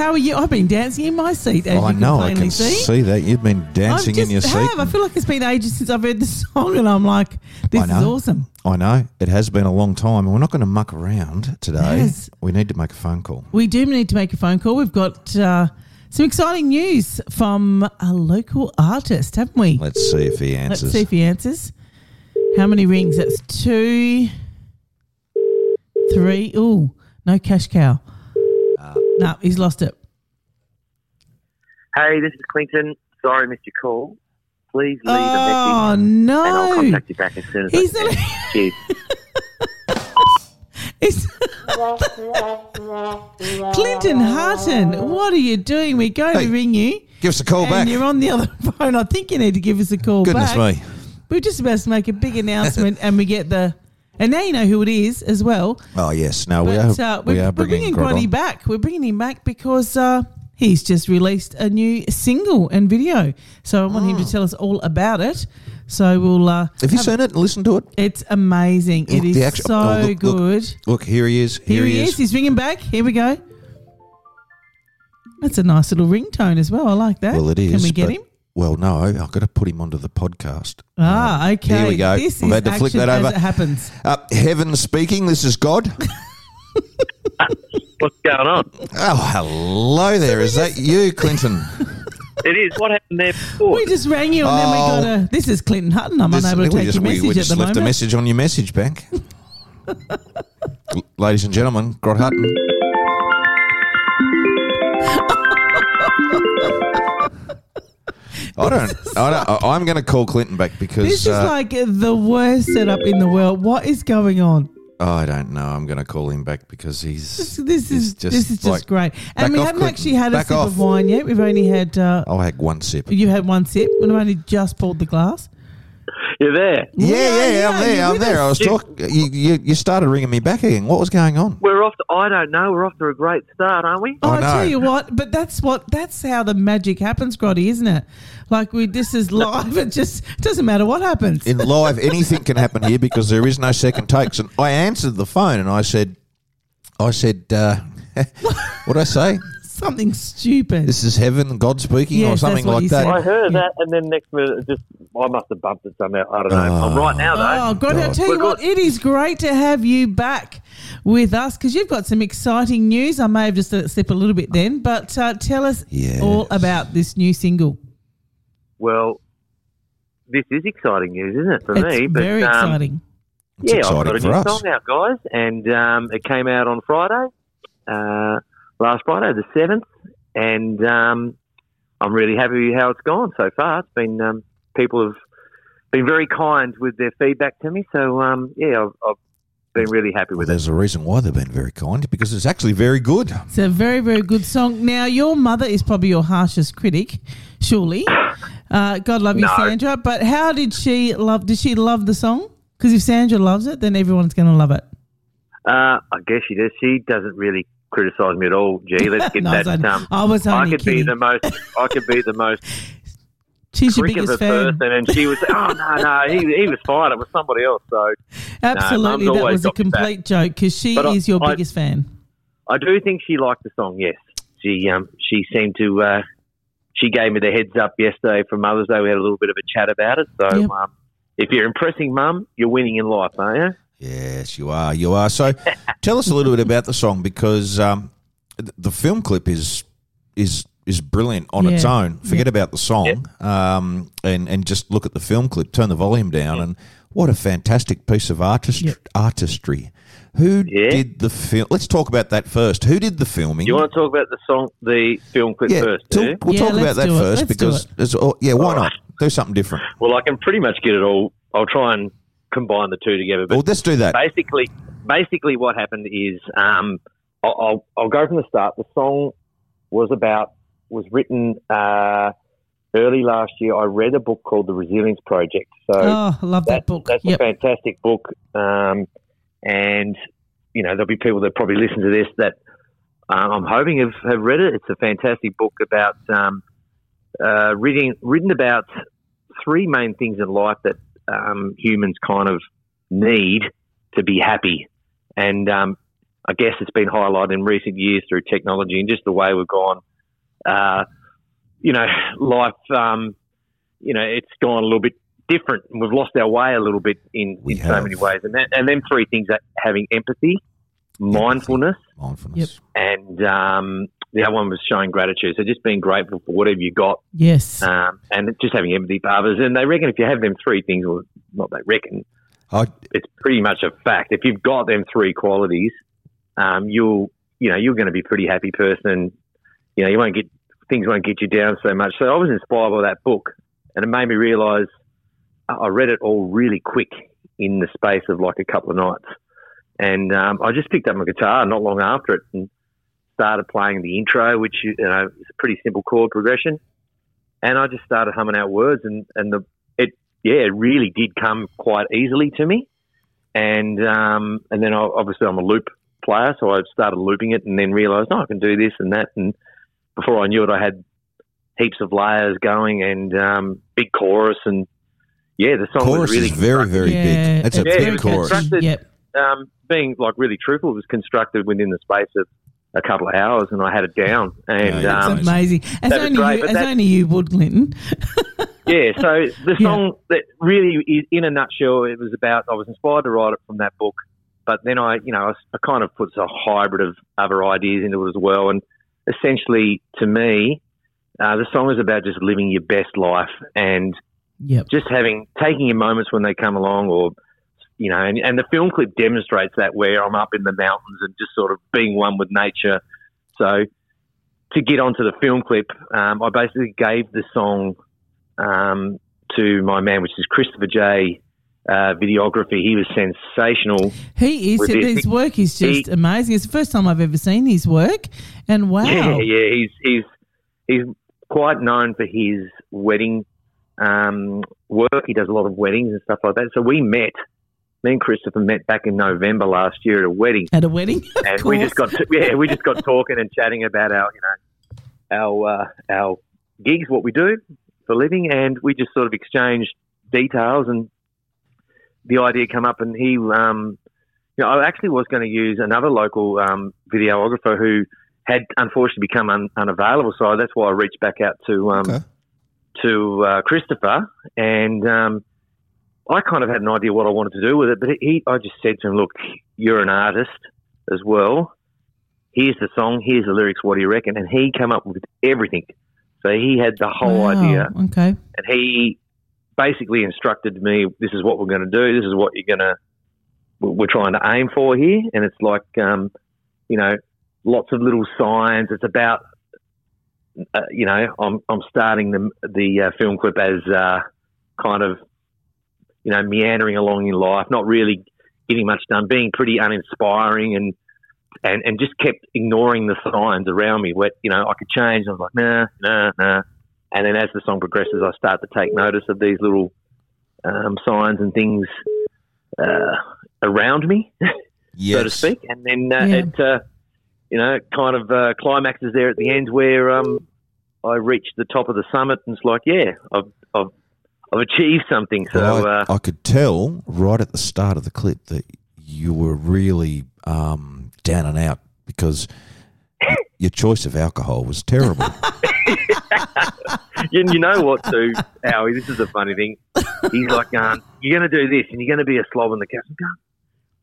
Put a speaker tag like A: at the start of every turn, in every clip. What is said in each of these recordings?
A: How
B: are you? I've been dancing in my seat, as
A: Oh, I know. I can
B: see.
A: see that you've been dancing in your
B: just
A: seat.
B: have. I feel like it's been ages since I've heard the song, and I'm like, this is awesome.
A: I know it has been a long time, and we're not going to muck around today.
B: Yes.
A: We need to make a phone call.
B: We do need to make a phone call. We've got uh, some exciting news from a local artist, haven't we?
A: Let's see if he answers.
B: Let's see if he answers. How many rings? That's two, three. Ooh, no cash cow. No, he's lost it.
C: Hey, this is Clinton. Sorry, I missed your call. Please leave a
B: Oh
C: message and I'll contact you back as soon as
B: He's
C: I
B: not.
C: can. Cheers.
B: It's Clinton Hutton. What are you doing? We're going
A: Hey,
B: to ring you.
A: Give us a call
B: and
A: back.
B: you're on the other phone. I think you need to give us a call back.
A: Goodness
B: back.
A: me.
B: We're just about to make a big announcement, and we get the. And now you know who it is as well.
A: Oh yes, now we are.
B: uh,
A: we
B: we're,
A: are
B: we're
A: bringing Grod
B: back. We're bringing him back because uh, he's just released a new single and video. So I want him to tell us all about it. So we'll. Uh,
A: Ah. Have you seen it and listened to it?
B: It's amazing.
A: Look,
B: it is
A: the actu-
B: so
A: oh, look, look.
B: good.
A: Look, here he is.
B: Here, he is. He's ringing back. Here we go. That's a nice little ringtone as well. I like that.
A: Well, it is.
B: Can we get him?
A: Well, no, I've got to put him onto the podcast.
B: Ah, okay.
A: Here we go.
B: This
A: We've had to flick that over.
B: it happens.
A: Uh, Heaven speaking. This is God.
C: What's going on?
A: oh, hello there. Is that you, Clinton?
C: It is. What happened there before?
B: We just rang you and then we
A: Oh.
B: got a. This is Clinton Hutton. I'm
A: This-
B: unable to
A: we
B: take
A: just,
B: your
A: we-
B: message
A: we just
B: at the
A: left
B: moment.
A: a message on your message bank. Ladies and gentlemen, Grod Hutton. I don't. I don't I- I'm going to call Clinton back because
B: This is
A: uh,
B: like the worst setup in the world. What is going on?
A: oh, I don't know. I'm going to call him back because he's.
B: This, this
A: he's
B: is this is just great.
A: back
B: And we
A: off,
B: haven't
A: Clinton.
B: actually had a
A: Back
B: sip
A: off.
B: of wine yet. We've only had. Uh,
A: I'll have one sip.
B: you had one sip, and I've only just poured the glass.
C: You're there.
A: Yeah,
B: Yeah,
A: yeah,
B: yeah,
A: I'm there. I'm there. I was talking. You, you, you started ringing me back again. What was going on?
C: We're off to, I don't know, we're off to a great start, aren't we?
B: Oh,
A: I
B: I tell you what, but that's what that's how the magic happens, Grotty, isn't it? Like we, this is live. It just doesn't matter what happens.
A: in live, anything can happen here because there is no second takes. And I answered the phone and I said, I said, uh, what did I say?
B: Something stupid.
A: This is heaven, God speaking, or
B: Yes,
A: something
B: what
A: like
B: you
A: that.
B: said.
C: I heard that, and then next minute, it just I must have bumped it somehow. I don't know. I'm right now, though.
B: Oh, God, I
A: God.
B: tell you
C: We're
B: what,
C: good.
B: it is great to have you back with us because you've got some exciting news. I may have just let it slip a little bit then, but uh, tell us
A: Yes.
B: all about this new single.
C: Well, this is exciting news, isn't it, for
B: it's
C: me? But,
B: very
C: um,
B: exciting.
A: It's
C: yeah, I've got a
A: for
C: new
A: us.
C: song out, guys, and um, it came out on Friday, uh, last Friday, the seventh, and um, I'm really happy with how it's gone so far. It's been um, people have been very kind with their feedback to me, so um, yeah, I've, I've been really happy
A: Well,
C: with it.
A: there's a reason why they've been very kind because it's actually very good.
B: It's a very, very good song. Now, your mother is probably your harshest critic, surely. Uh, God love you,
C: No.
B: Sandra. But how did she love? Did she love the song? Because if Sandra loves it, then everyone's going to love it.
C: Uh, I guess she does. She doesn't really criticise me at all. Gee, let's get
B: No, I
C: that.
B: was-
C: Um,
B: I was
C: I
B: only
C: could be the most. I could be the most
B: She's your biggest fan.
C: person, and she was. Oh no, no, he, he was fine. It was somebody else. So
B: Absolutely,
C: Mum's
B: that was a complete joke because she
C: But I-
B: is your
C: I-
B: biggest fan.
C: I do think she liked the song. Yes, she um she seemed to. Uh, she gave me the heads up yesterday for Mother's Day. We had a little bit of a chat about it. So
B: Yep.
C: um, if you're impressing Mum, you're winning in life, aren't you?
A: Yes, you are. You are. So, tell us a little bit about the song because um, the film clip is is is brilliant on its own. Forget about the song, um, and and just look at the film clip. Turn the volume down, and what a fantastic piece of artist
B: Yep.
A: artistry. Who
C: Yeah.
A: did the film? Let's talk about that first. Who did the filming?
C: You want to talk about the song, the film clip
A: yeah,
C: first?
A: talk- we'll
B: Yeah,
A: talk about that
B: it.
A: first
B: Let's
A: because
B: it.
A: there's, oh, yeah, why
C: All
A: not
C: right.
A: do something different?
C: Well, I can pretty much get it all. I'll try and combine the two together. But
A: Well, let's do that.
C: basically, basically, what happened is, um, I'll, I'll, I'll go from the start. The song was about was written uh, early last year. I read a book called The Resilience Project. So
B: Oh, I love that
C: that's,
B: book.
C: That's
B: Yep.
C: a fantastic book, um, and you know there'll be people that probably listen to this that um, I'm hoping have, have read it. It's a fantastic book about um, uh, reading written about three main things in life that um, humans kind of need to be happy, and um, I guess it's been highlighted in recent years through technology and just the way we've gone. Uh, you know, life. Um, you know, it's gone a little bit different. and We've lost our way a little bit in, in so many ways, and that, and then three things: that having empathy, mindfulness,
A: Mindfulness.
C: and um, the other one was showing gratitude. So just being grateful for whatever you got,
B: Yes.
C: um, and just having empathy for others. And they reckon if you have them three things, or not, they reckon
A: I,
C: it's pretty much a fact. If you've got them three qualities, um, you'll you know you're going to be a pretty happy person. You know, you won't get things won't get you down so much. So I was inspired by that book, and it made me realise I I read it all really quick in the space of like a couple of nights, and um, I just picked up my guitar not long after it and started playing the intro, which you know is a pretty simple chord progression, and I just started humming out words, and and the it yeah it really did come quite easily to me, and um, and then I, obviously I'm a loop player, so I started looping it, and then realised oh I can do this and that, and before I knew it, I had heaps of layers going and um, big chorus, and yeah, the song
A: chorus
C: was really
A: is very, very
B: Yeah,
A: big. That's a
C: Yeah,
A: big chorus.
B: Yep.
C: Um, being like really truthful, it was constructed within the space of a couple of hours, and I had it down. And
A: Yeah,
C: um,
B: amazing. As only
C: great,
B: you, as
C: that-
B: only you would, Clinton.
C: yeah, so the
B: Yeah.
C: song that really, is, in a nutshell, it was about. I was inspired to write it from that book, but then I, you know, I, I kind of put a hybrid of other ideas into it as well. And essentially, to me, uh, the song is about just living your best life and
B: Yep.
C: just having taking your moments when they come along, or you know, and, and the film clip demonstrates that where I'm up in the mountains and just sort of being one with nature. So to get onto the film clip, um, I basically gave the song um, to my man, which is Christopher J. Uh, videography. He was sensational.
B: He is.
C: His-
B: work is just
C: he-
B: amazing. It's the first time I've ever seen his work, and wow.
C: Yeah, yeah. He's he's he's quite known for his wedding um, work. He does a lot of weddings and stuff like that. So we met. Me and Christopher met back in November last year at a wedding,
B: At a wedding,
C: and we just got to, yeah, we just got talking and chatting about our you know our uh, our gigs, what we do for a living, and we just sort of exchanged details and the idea came up, and he um, you know I actually was going to use another local um, videographer who had unfortunately become un- unavailable, so that's why I reached back out to um,
A: Okay.
C: to uh, Christopher, and um, I kind of had an idea what I wanted to do with it. But he, I just said to him, "Look, you're an artist as well. Here's the song. Here's the lyrics. What do you reckon?" And he came up with everything. So he had the whole
B: Wow,
C: idea,
B: Okay.
C: and he basically instructed me, "This is what we're going to do. This is what you're going to. We're trying to aim for here." And it's like, um, you know, lots of little signs. It's about uh, you know, I'm I'm starting the the uh, film clip as uh, kind of you know meandering along in life, not really getting much done, being pretty uninspiring, and and and just kept ignoring the signs around me. Where you know I could change. I was like, nah, nah, nah. And then as the song progresses, I start to take notice of these little um, signs and things uh, around me
A: Yes.
C: so to speak. And then uh,
B: Yeah.
C: it, uh, you know, it kind of uh, climaxes there at the end where um, I reached the top of the summit, and it's like, yeah, I've, I've, I've achieved something. So
A: Well, I,
C: uh,
A: I could tell right at the start of the clip that you were really um, down and out because your choice of alcohol was terrible.
C: you, you know what, too, Howie? This is a funny thing. He's like, um, you're going to do this, and you're going to be a slob in the cast.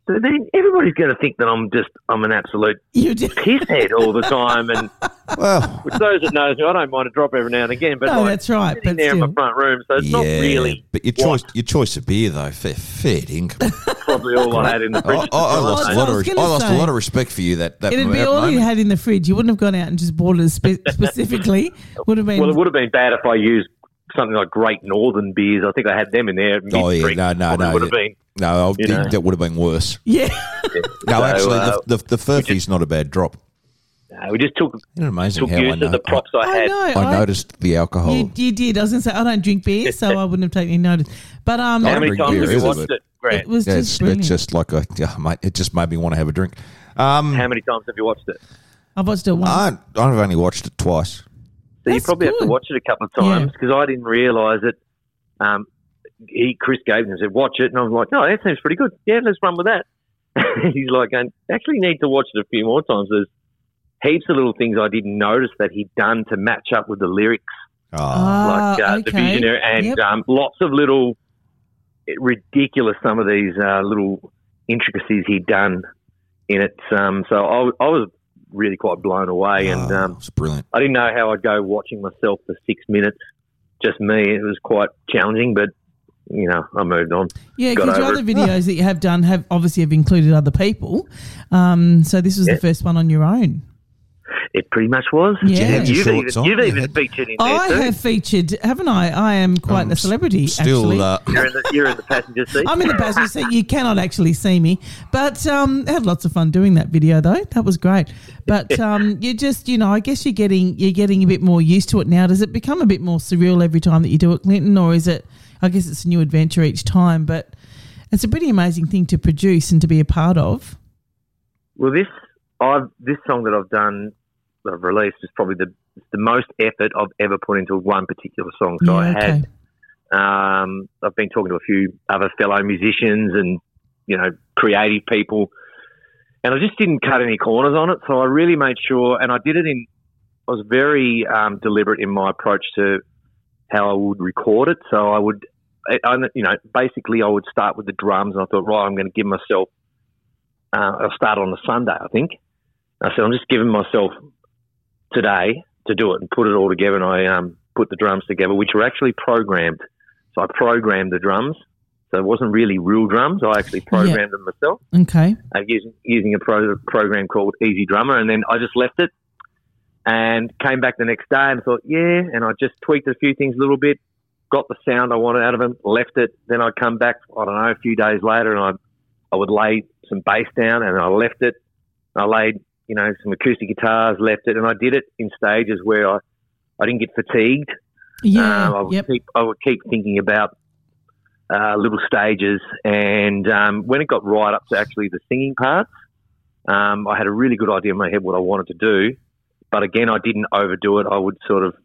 C: Everybody's going to think that I'm just I'm an absolute
B: You
C: pisshead all the time, and
A: Well,
C: Which those that knows me, I don't mind a drop every now and again. But
B: No,
C: like,
B: that's right, but
C: there in my front room, so it's not really
A: but your choice, your choice of beer though, fair, fair dinkum.
C: probably all I had in the fridge.
A: I, I lost
B: oh,
A: a lot of, I lost a lot of respect for you. That that
B: It'd be all you had in the fridge. You wouldn't have gone out and just bought it spe- specifically. Would have been.
C: Well, it would have been bad if I used something like Great Northern beers. I think I had them in there.
A: Oh yeah,
C: mid-drink.
A: no, no,
C: Probably
A: no.
C: Would have been.
A: No,
C: you know.
A: that would have been worse.
B: yeah.
A: No,
C: So,
A: actually,
C: uh,
A: the, the, the Furphy's not a bad drop.
C: No, we just took
A: Isn't it amazing
C: took
A: how I
C: use
A: know?
C: of the props I,
B: I
C: had.
B: know.
A: I, I noticed the alcohol.
B: You, you did. I was going to say I don't drink beer, so I wouldn't have taken any notice. But um,
C: How many times have you watched
A: but-
C: it, Grant?
B: it was
A: Yeah,
B: just
A: it's, it's just like a, yeah, mate, it just made me want to have a drink. Um,
C: How many times have you watched it?
B: I've watched it once.
A: I, I've only watched it twice.
C: So you
B: That's
C: probably have to watch it a couple of times because I didn't realise it. Um, he, Chris gave me and said, "Watch it," and I was like, "No, that seems pretty good. Yeah, let's run with that." He's like, going, "Actually, need to watch it a few more times." There's heaps of little things I didn't notice that he'd done to match up with the lyrics,
A: Oh,
C: like uh, the visionary, and
B: Yep.
C: um, lots of little ridiculous. Some of these uh, little intricacies he'd done in it. Um, so I, I was really quite blown away, and
A: oh,
C: um,
A: it's brilliant.
C: I didn't know how I'd go watching myself for six minutes, just me. It was quite challenging, but you know, I moved on.
B: Yeah, because your
C: over
B: other videos that you have done have obviously have included other people. Um, so this was
C: Yeah.
B: the first one on your own.
C: It pretty much was.
B: Yeah. you
A: have
C: even,
A: on,
C: you've even featured in there
B: I
C: too.
B: have featured, haven't I? I am quite
A: Um,
B: a celebrity.
A: Still,
B: actually.
A: uh,
C: You're in the, you're in the passenger seat.
B: I'm in the passenger seat. You cannot actually see me, but um, I had lots of fun doing that video though. That was great. But um, you just, you know, I guess you're getting you're getting a bit more used to it now. Does it become a bit more surreal every time that you do it, Clinton, or is it? I guess it's a new adventure each time, but it's a pretty amazing thing to produce and to be a part of.
C: Well, this I've this song that I've done, that I've released, is probably the the most effort I've ever put into one particular song. So I
B: yeah,
C: had
B: okay.
C: Um, I've been talking to a few other fellow musicians and you know creative people, and I just didn't cut any corners on it. So I really made sure, and I did it in. I was very um, deliberate in my approach to how I would record it. So I would, I, I- you know, basically I would start with the drums, and I thought, right, I'm going to give myself. Uh, I'll start on a Sunday, I think. I said, I'm just giving myself today to do it and put it all together. And I um, put the drums together, which were actually programmed. So I programmed the drums. So it wasn't really real drums. I actually programmed them myself
B: Okay.
C: uh, using using a pro- program called EZdrummer, and then I just left it and came back the next day and thought, yeah, and I just tweaked a few things a little bit, got the sound I wanted out of them, left it. Then I'd come back, I don't know, a few days later, and I I would lay some bass down, and I left it. I laid, you know, some acoustic guitars, left it, and I did it in stages where I I didn't get fatigued.
B: Yeah.
C: Um, I would
B: yep.
C: keep I would keep thinking about uh, little stages, and um, when it got right up to actually the singing parts, um, I had a really good idea in my head what I wanted to do. But again, I didn't overdo it. I would sort of,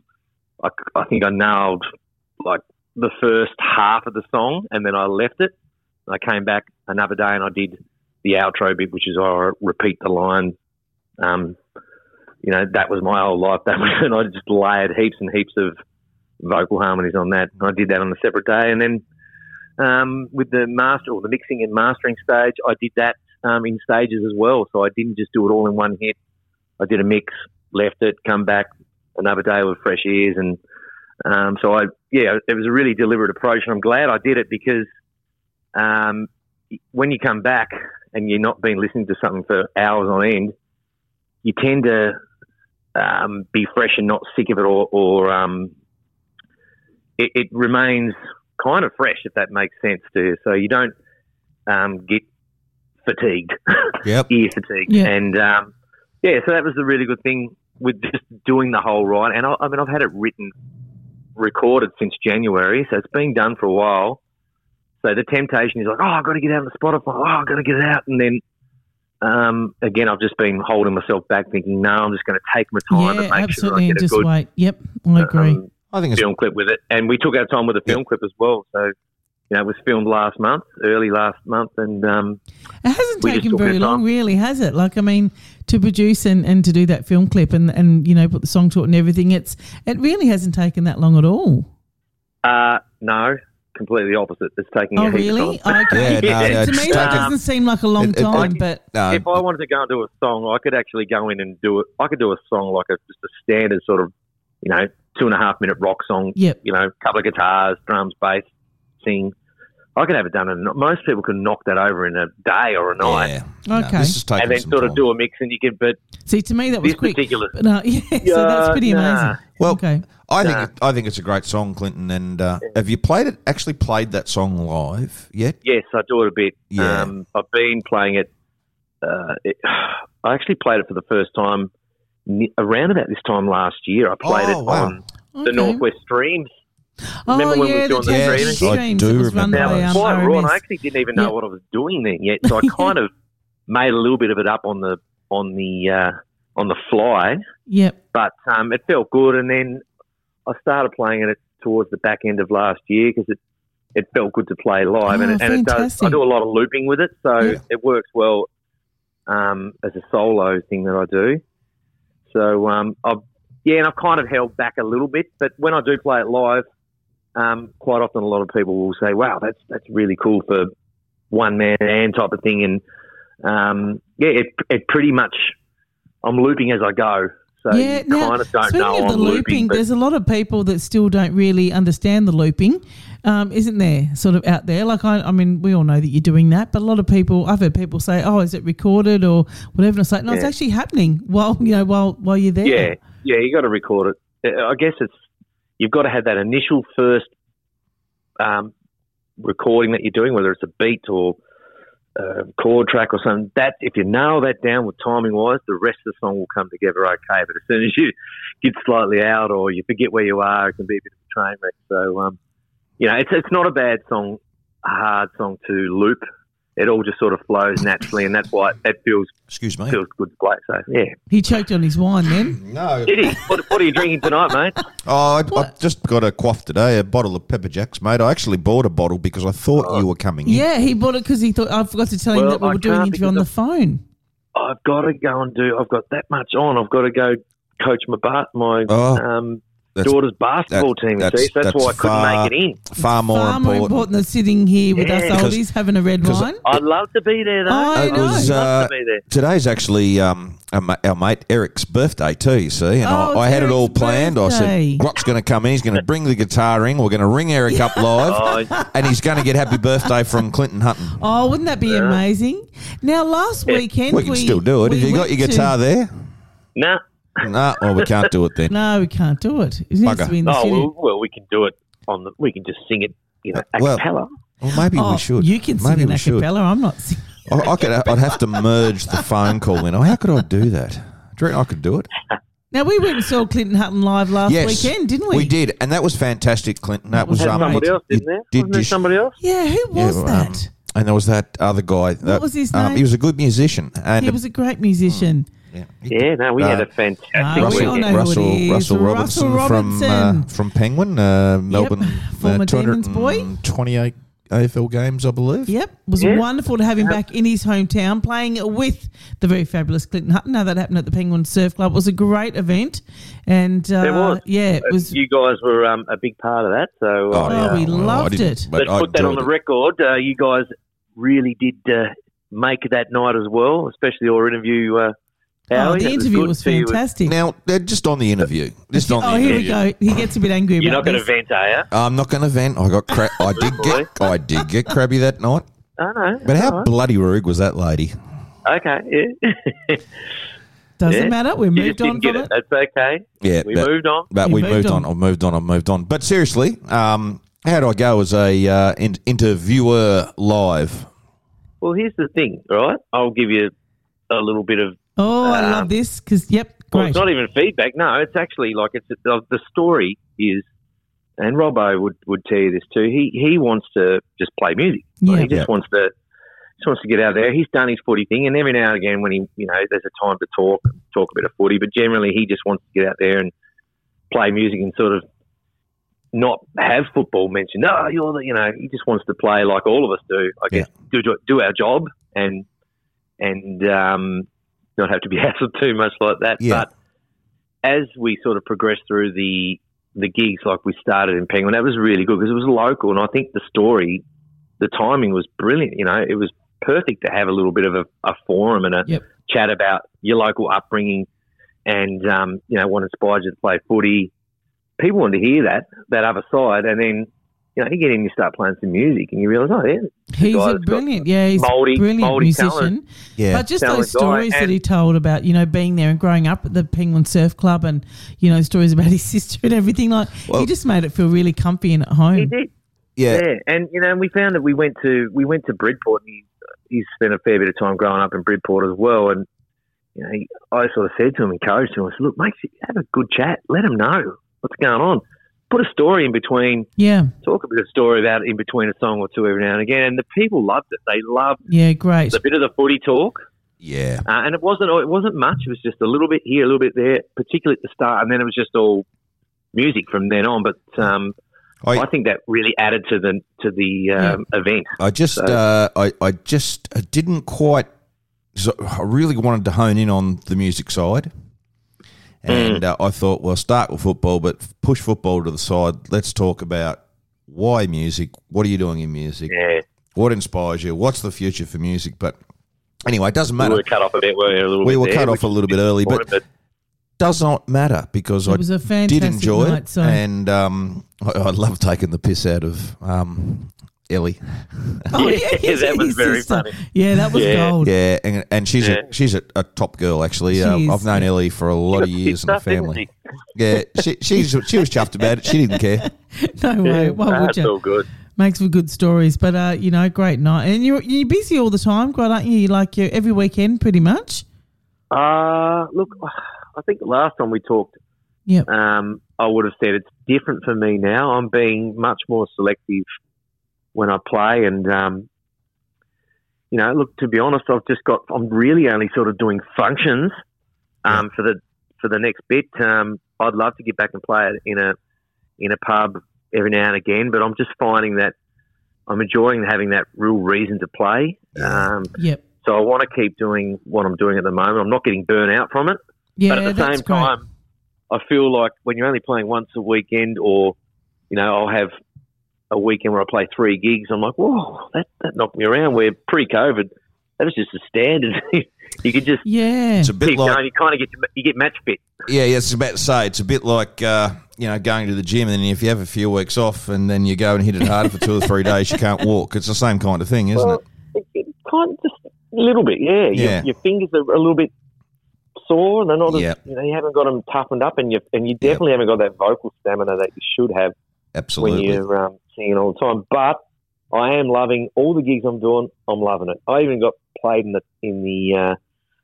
C: I, I think I nailed like the first half of the song, and then I left it. I came back another day and I did the outro bit, which is I repeat the line. Um, you know, that was my whole life. That was, and I just layered heaps and heaps of vocal harmonies on that. I did that on a separate day, and then um, with the master or the mixing and mastering stage, I did that um, in stages as well. So I didn't just do it all in one hit. I did a mix, left it, come back another day with fresh ears, and um, so I yeah, it was a really deliberate approach, and I'm glad I did it because um, when you come back and you're not been listening to something for hours on end, you tend to um, be fresh and not sick of it, or, or um, it, it remains kind of fresh, if that makes sense to you. So you don't um, get fatigued,
A: Yep.
C: ear fatigue,
B: Yeah.
C: and um, yeah. So that was the really good thing with just doing the whole ride. And I, I mean, I've had it written, recorded since January, so it's been done for a while. So the temptation is like, oh, I've got to get out on the Spotify. Oh, I've got to get it out, and then. Um, again, I've just been holding myself back, thinking, no, I'm just going to take my time
B: Yeah,
C: and make sure
B: absolutely.
C: I get
B: And
C: a
B: just
C: good
B: wait. Yep. I agree.
C: um,
A: I think it's
C: film clip with it, and we took our time with the film clip as well. So, you know, it was filmed last month, early last month, and um,
B: It hasn't taken very long, really, has it? Like, I mean, to produce and, and to do that film clip and, and you know put the song to it and everything, it's it really hasn't taken that long at all.
C: uh, no, completely opposite. It's taking
B: Oh,
C: a heap
B: really?
C: of time.
B: Okay.
A: Yeah, no, no,
B: to
A: it's
B: me, that
A: taken-
B: doesn't seem like a long
A: It- it-
B: time,
A: it-
B: but
A: No,
C: if I wanted to go and do a song, I could actually go in and do it. I could do a song like a just a standard sort of, you know, two and a half minute rock song.
B: Yep.
C: You know, couple of guitars, drums, bass, sing. I could have it done, and most people can knock that over in a day or a night,
A: yeah. No,
B: Okay.
A: this is taking
C: and then
A: some
C: sort of
A: time.
C: do a mix, and you can. But
B: see, to me, that was
C: this
B: quick.
C: particular,
B: But, uh, yeah, so that's pretty
C: nah.
B: amazing.
A: Well,
B: okay.
A: I think
C: Nah.
A: it, I think it's a great song, Clinton. And uh, have you played it? Actually, played that song live yet?
C: yes, I do it a bit.
A: Yeah.
C: Um, I've been playing it, uh, it. I actually played it for the first time ni- around about this time last year. I played
A: Oh,
C: it
A: wow.
C: on the
B: Okay.
C: Northwest Streams.
B: Oh,
C: Remember when we
B: yeah,
C: were doing
B: the
C: the
B: Tasmanian
A: streaming? I do
B: that was run
A: remember
C: Now,
B: by um,
C: quite right.
B: RMS.
C: I actually didn't even know
B: Yep.
C: what I was doing then yet, so I kind of made a little bit of it up on the on the uh, on the fly.
B: Yep.
C: But um, it felt good, and then I started playing it towards the back end of last year because it it felt good to play live,
B: Oh,
C: and, it, and it does. I do a lot of looping with it, so
B: Yeah.
C: it works well um, as a solo thing that I do. So um, I've yeah, and I've kind of held back a little bit, but when I do play it live, um, quite often a lot of people will say, "Wow, that's that's really cool for one man band type of thing," and um, yeah, it it pretty much I'm looping as I go, so
B: yeah,
C: you
B: now,
C: kind of don't
B: speaking
C: know
B: of the
C: I'm
B: looping,
C: looping.
B: There's a lot of people that still don't really understand the looping, um, isn't there? Sort of out there. Like I, I mean, we all know that you're doing that, but a lot of people, I've heard people say, "Oh, is it recorded or whatever?" And it's like, no, it's actually happening while you know while while you're there.
C: yeah, yeah, you got to record it. I guess it's you've got to have that initial first um, recording that you're doing, whether it's a beat or a chord track or something. That if you nail that down with timing wise, the rest of the song will come together okay. But as soon as you get slightly out or you forget where you are, it can be a bit of a train wreck. So um, you know, it's it's not a bad song, a hard song to loop. It all just sort of flows naturally, and that's why it feels
A: Excuse me.
C: feels good to play. So yeah,
B: He choked on his wine then.
A: No.
C: it is. What, what are you drinking tonight, mate?
A: Oh, I, I've just got a quaff today, a bottle of pepper jacks, mate. I actually bought a bottle because I thought you were coming in.
B: Yeah, he bought it because he thought I forgot to tell him that we
C: I
B: were doing an interview on the
C: because
B: phone.
C: I've got to go and do. I've got that much on. I've got to go coach my ba- my
A: Oh,
C: um,
A: that's-
C: daughter's basketball team.
A: That's-
C: see, that's,
A: that's
C: why I couldn't make it in.
A: Far more
B: Far more
A: important.
B: important than sitting here with
C: Yeah.
B: us
A: Because-
B: oldies having a red wine.
C: I'd love to be there, though.
B: I
A: It was,
B: know.
C: I'd love
A: uh,
C: to be there.
A: Today's actually um, our, mate Eric's birthday too. You see, and
B: Oh,
A: I, I had it all planned.
B: birthday.
A: I said, "Grock's going to come in. He's going to bring the guitar in. We're going to ring Eric up live,
C: Oh,
A: and he's going to get happy birthday from Clinton Hutton.
B: Oh, wouldn't that be
C: Yeah.
B: amazing? Now, last
C: Yeah.
B: weekend
A: We can still do it. Have you got
B: went
A: your
B: to-
A: guitar there?
C: nah.
A: No, well, we can't do it then.
B: No, we can't do it. It needs
A: Bugger.
B: to be in the
C: Oh
B: studio.
C: well, well, we can do it on the. We can just sing it, you know, a
A: Well,
C: cappella.
A: Well, maybe
B: Oh,
A: we should.
B: You can sing
A: maybe
B: an
A: we
B: a
A: should.
B: cappella. I'm not singing.
A: I, I could. I'd have to merge the phone call in. Oh, how could I do that? Do you reckon I could do it?
B: Now, we went and saw Clinton Hutton live last
A: yes,
B: weekend, didn't we?
A: We did, and that was fantastic, Clinton. That was
C: Had
A: um,
C: somebody
A: you-
C: else, didn't there?
A: did
C: Wasn't there
A: just-
C: somebody else?
B: Yeah, who was
A: Yeah, um,
B: that?
A: and there was that other guy. That,
B: was his
A: um,
B: name?
A: he was a good musician, and
B: he was a great musician.
A: Yeah,
C: Yeah, no, we
A: Uh,
C: had a fantastic
B: we
A: Russell,
C: weekend.
B: know
A: Russell,
B: is.
A: Russell
B: Russell
A: Robinson, from uh, from Penguin, uh, Melbourne,
B: Former
A: uh,
B: Demons boy.
A: 228 AFL games, I believe.
B: Yep, it was
C: Yeah.
B: wonderful to have him back in his hometown playing with the very fabulous Clinton Hutton. Now that happened at the Penguin Surf Club. It was a great event, and uh,
C: It was.
B: yeah, it
C: Uh,
B: was.
C: You guys were um, a big part of that, so uh,
B: Oh, we loved
A: didn't,
B: it.
A: but
C: let's
A: I
C: put that on the
A: it.
C: record. Uh, you guys really did uh, make that night as well, especially your interview. Uh,
B: Oh, the interview
C: good
B: was
C: to see you.
B: fantastic.
A: Now, uh, just on the interview, just on the
B: oh, here we go. He gets a bit angry
C: You're
B: about
C: not going to vent, are you?
A: I'm not going to vent. I got cra- I did get I did get crabby that night.
C: I know.
A: But how
C: All right.
A: bloody rude was that lady?
C: Okay, yeah.
B: Doesn't
C: Yeah.
B: matter. We moved on
C: didn't get
B: from
C: it.
B: it.
C: That's okay.
A: Yeah,
C: We
A: that-
C: moved on.
A: But
B: You
A: we
B: moved
A: moved
B: on.
A: on. I've moved on. I've moved on. But seriously, um, how do I go as a uh, in- interviewer live?
C: Well, here's the thing, right? I'll give you a little bit of.
B: Oh, I
C: Um,
B: love this because yep,
C: Well,
B: great.
C: it's not even feedback. No, it's actually like it's the, the story is, and Robbo would, would tell you this too. He he wants to just play music.
B: Yeah.
C: he just
A: Yeah.
C: wants to just wants to get out there. He's done his footy thing, and every now and again, when he you know there's a time to talk talk a bit of footy, but generally he just wants to get out there and play music and sort of not have football mentioned. No, you're the you know he just wants to play like all of us do. I guess do do our job and and um, not have to be hassled too much like that.
A: Yeah.
C: But as we sort of progress through the the gigs like we started in Penguin, that was really good because it was local, and I think the story, the timing was brilliant. You know, it was perfect to have a little bit of a, a forum and a
B: Yep.
C: chat about your local upbringing, and um, you know what inspired you to play footy. People wanted to hear that that other side, and then you know you get in, you start playing some music, and you realise, oh yeah,
B: He's a brilliant, yeah, he's
C: mouldy-
B: a brilliant
C: mouldy
B: musician.
C: talent.
A: Yeah.
B: But just
C: Talent
B: those
C: guy,
B: stories that
C: and-
B: he told about, you know, being there and growing up at the Penguin Surf Club and, you know, stories about his sister and everything. Like,
A: Well-
B: he just made it feel really comfy and at home.
C: he did.
A: yeah.
C: Yeah, and you know, and we found that we went to we went to Bridport, and he, he's spent a fair bit of time growing up in Bridport as well. And you know, he, I sort of said to him, encouraged him, I said, "Look, mate, have a good chat. Let him know what's going on. Put a story in between.
B: Yeah,
C: Talk a bit of story about it in between a song or two every now and again." And the people loved it. They loved
B: yeah, great.
C: the bit of the footy talk,
A: Yeah.
C: uh, and it wasn't it wasn't much. It was just a little bit here, a little bit there, particularly at the start, and then it was just all music from then on. But um,
A: I-
C: I, think that really added to the to the um, event.
A: I just,
C: So-
A: uh, I, I just uh, didn't quite. So I really wanted to hone in on the music side, and uh, I thought, well, start with football, but push football to the side. Let's talk about why music. What are you doing in music?
C: Yeah,
A: What inspires you? What's the future for music? But anyway, it doesn't matter.
C: we were cut off a bit. Weren't we, a little
A: We
C: bit
A: were
C: there,
A: cut
C: which
A: off a little bit early, but
C: disappointing,
A: does not matter because
B: It
A: I
B: was a
A: did enjoy
B: night.
A: it,
B: So,
A: and um, I, I love taking the piss out of um, Ellie.
B: oh,
C: Yeah, that was
B: his
C: very
B: sister.
C: funny.
B: Yeah, that was
C: Yeah.
B: gold.
A: Yeah, and, and she's
C: Yeah.
A: a she's a, a top girl actually.
B: She
A: Uh, I've known
B: yeah.
A: Ellie for a lot of years in the
C: got pissed off,
A: family. Yeah, she she's she was chuffed about it. She didn't care.
B: No
C: she?
B: way.
C: Yeah,
B: Why would
C: that's
B: you?
C: all good.
B: Makes for good stories. But, uh, you know, great night. And you're, you're busy all the time, quite, aren't you? You Like, you every weekend, pretty much.
C: Uh, look, I think the last time we talked,
B: Yep.
C: um, I would have said it's different for me now. I'm being much more selective when I play, and um, you know, look, to be honest, I've just got. I'm really only sort of doing functions um, for the for the next bit. Um, I'd love to get back and play it in a in a pub every now and again, but I'm just finding that I'm enjoying having that real reason to play. Um,
B: Yep.
C: so I want to keep doing what I'm doing at the moment. I'm not getting burnt out from it.
B: Yeah,
C: but at the
B: that's
C: same
B: great.
C: time, I feel like when you're only playing once a weekend, or you know, I'll have a weekend where I play three gigs. I'm like, whoa, that that knocked me around. Where pre-COVID, that was just a standard. you could just
B: Yeah.
A: It's a bit
C: keep
A: like
C: going. You kind of get you get match fit.
A: yeah, yeah. It's about to say it's a bit like uh, you know going to the gym, and then if you have a few weeks off, and then you go and hit it harder for two or three days, you can't walk. It's the same kind of thing, isn't
C: Well,
A: it?
C: it, it kind of just a little bit, yeah.
A: Yeah.
C: Your, your fingers are a little bit sore. And they're not, as,
A: Yeah.
C: you know, you haven't got them toughened up, and you and you definitely haven't got that vocal stamina that you should have when you're um, singing all the time. But I am loving all the gigs I'm doing. I'm loving it. I even got played in the in the uh,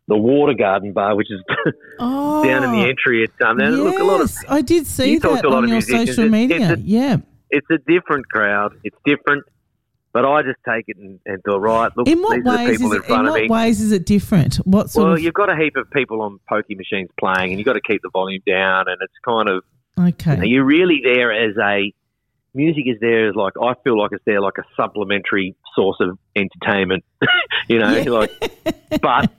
C: the Water Garden bar, which is
B: Oh,
C: down in the entry at um, now,
B: yes,
C: look a lot of
B: I did see
C: you
B: that
C: to a lot
B: on
C: of
B: your
C: musicians.
B: social media.
C: it's a-
B: yeah.
C: it's a different crowd. It's different. But I just take it and, and go, right, look,
B: In what
C: these are the
B: ways
C: people
B: is
C: in
B: it?
C: front
B: In
C: of
B: what ways is it different? What sort
C: Well,
B: of?
C: you've got a heap of people on pokey machines playing, and you've got to keep the volume down, and it's kind of
B: Okay.
C: you know, you're really there as a music is there as like I feel like it's there like a supplementary source of entertainment, you know,
B: Yeah.
C: like but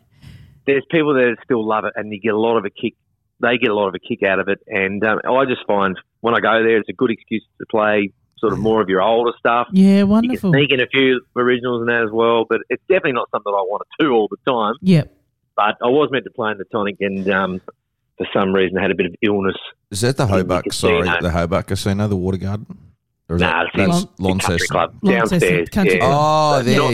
C: there's people that still love it, and you get a lot of a kick. They get a lot of a kick out of it, and um, I just find when I go there, it's a good excuse to play sort of more of your older stuff.
B: yeah,
C: You can
B: wonderful.
C: sneak in a few originals and that as well, but it's definitely not something I want to do all the time.
B: Yep.
C: But I was meant to play in the tonic, and um, for some reason, I had a bit of illness.
A: Is that the
C: in the
A: Hobart? Sorry,
C: casino.
A: the Hobart Casino, the Water Garden. Or is
C: Nah,
A: that,
C: it's in
A: that's
C: the country
A: Launceston.
C: club
B: Launceston
C: downstairs.
B: Country
C: yeah.
B: Club.
A: Oh, there,
C: Not-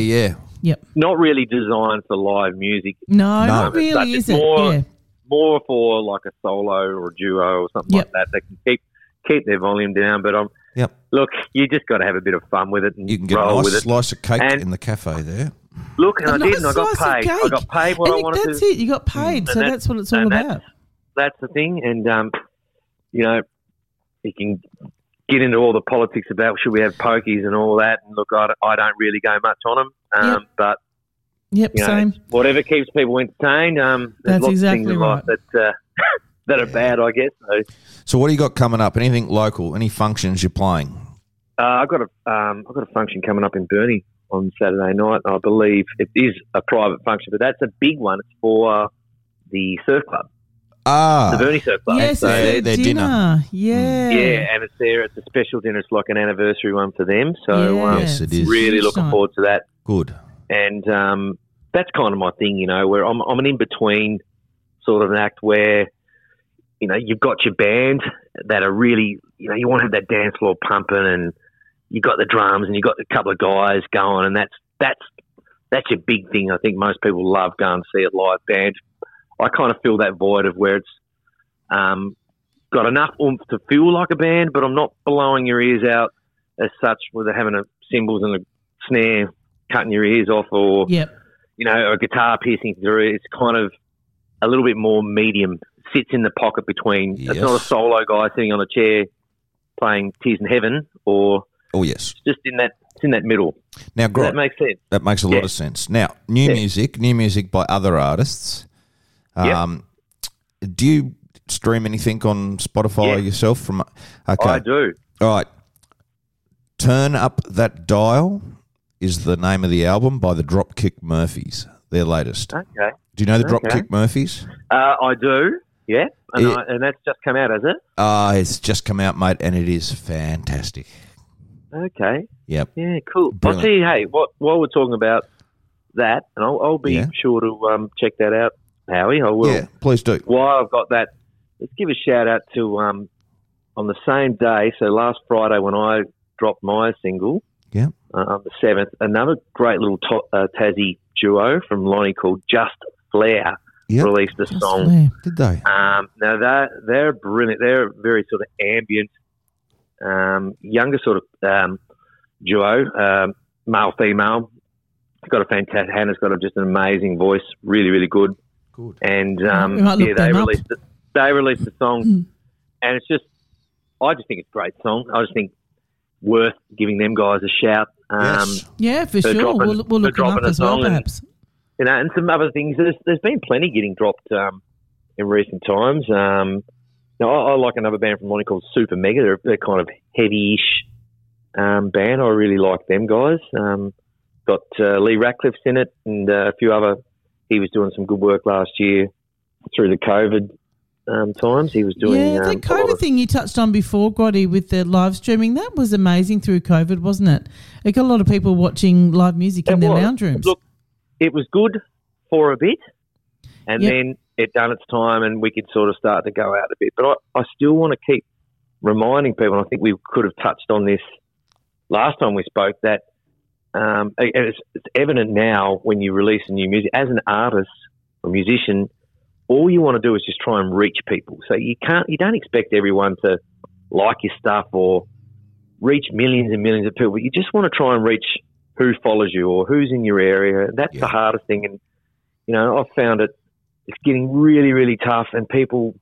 A: yeah.
C: Not really designed for live music,
B: No,
A: No,
B: not really,
C: it's
B: is it?
C: more-
B: Yeah.
C: more for like a solo or a duo or something
B: Yep.
C: like that. They can keep keep their volume down, but um,
A: Yep.
C: look, you just got to have a bit of fun with it and
A: You can get a nice
C: with it.
A: slice of cake
C: And-
A: in the cafe there.
C: Look, and
B: A
C: I
B: nice
C: did, and I got paid. I got paid what
B: And
C: I wanted
B: that's
C: to.
B: it. You got paid,
C: And
B: so
C: that-
B: that's what it's all about.
C: that's- That's the thing, and um, you know, you can get into all the politics about should we have pokies and all that. And look, I, don't- I don't really go much on them, um,
B: Yep.
C: but
B: Yep,
C: you know,
B: same.
C: whatever keeps people entertained. Um,
B: That's
C: lots
B: exactly
C: of things in life that uh, that are bad, I guess. So
A: So, what do you got coming up? Anything local? Any functions you're playing?
C: uh, I've got a um, I've got a function coming up in Burnie on Saturday night. I believe it is a private function, but that's a big one. It's for uh, the surf club.
A: Ah,
C: the Burnie Surf Club.
B: Yes,
C: so
B: it's
A: their-
B: their
A: their
B: dinner.
A: dinner.
B: Yeah.
C: yeah, and it's there. It's a special dinner. It's like an anniversary one for them. So
B: Yeah,
C: um,
A: Yes,
B: it's
C: really
B: huge
C: looking
B: night.
C: forward to that.
A: good.
C: and um, that's kind of my thing, you know, where I'm, I'm an in between sort of an act where, you know, you've got your band that are really, you know, you want to have that dance floor pumping, and you've got the drums, and you've got a couple of guys going, and that's that's that's your big thing. I think most people love going to see a live band. I kind of feel that void of where it's um, got enough oomph to feel like a band, but I'm not blowing your ears out as such with having a cymbals and a snare cutting your ears off or
B: Yep.
C: you know a guitar piercing through. It's kind of a little bit more medium. Sits in the pocket between. It's not a solo guy sitting on a chair playing Tears in Heaven, or
A: Oh yes.
C: just in that. It's in that middle.
A: Now,
C: Does
A: Grot,
C: that make sense?
A: that makes a lot of sense. Now, new
C: Yeah.
A: music, new music by other artists. Um, Do you stream anything on Spotify
C: Yeah.
A: yourself? From okay,
C: I do.
A: all right. Turn up that dial is the name of the album by the Dropkick Murphys. Their latest.
C: Okay.
A: Do you know the
C: Okay.
A: Dropkick Murphys?
C: Uh, I do. Yeah. And,
A: Yeah.
C: I, and that's just come out, has it?
A: Ah, it's just come out, mate, and it is fantastic.
C: Okay.
A: Yep.
C: Yeah, cool.
A: Brilliant.
C: I'll tell you, hey, what, while we're talking about that, and I'll, I'll be
A: Yeah.
C: sure to um, check that out, Howie. I will.
A: Yeah, please do.
C: While I've got that, let's give a shout out to um, on the same day, so last Friday when I dropped my single,
A: Yeah.
C: uh, on the 7th, another great little to- uh, Tassie duo from Lonnie called Just Flair
A: Yep.
C: released a
B: Just
C: song.
B: Flair.
A: Did they?
C: Um, now they're they're brilliant. They're very sort of ambient, um, younger sort of um, duo, um, male female. Got a fantastic. Hannah's got a, just an amazing voice, really really good.
A: Good.
C: And um,
B: We might look
C: yeah, they released it. They released the song,
B: Mm.
C: and it's just I just think it's a great song. I just think worth giving them guys a shout. Um,
A: yes.
B: Yeah, for
C: For
B: sure.
C: dropping-
B: we'll, we'll look them up
C: a
B: as well,
C: song and-
B: perhaps.
C: you know, and some other things. There's there's been plenty getting dropped um, in recent times. Um, now, I, I like another band from London called Super Mega. They're, they're kind of heavy-ish um, band. I really like them guys. Um, got uh, Lee Ratcliffe's in it, and uh, a few other. He was doing some good work last year through the COVID um, times. He was doing
B: yeah,
C: um,
B: that
C: a
B: COVID
C: of-
B: thing you touched on before, Grotty, with the live streaming, that was amazing through COVID, wasn't it? It got a lot of people watching live music in their
C: was.
B: lounge rooms.
C: Look, it was good for a bit, and
B: Yep.
C: then it done its time, and we could sort of start to go out a bit. But I, I still want to keep reminding people. And I think we could have touched on this last time we spoke. That um, and it's, it's evident now when you release a new music as an artist or musician. All you want to do is just try and reach people. So you can't, you don't expect everyone to like your stuff or reach millions and millions of people. You just want to try and reach who follows you or who's in your area. That's
A: Yeah.
C: the hardest thing. And, you know, I've found it, it's getting really, really tough. And people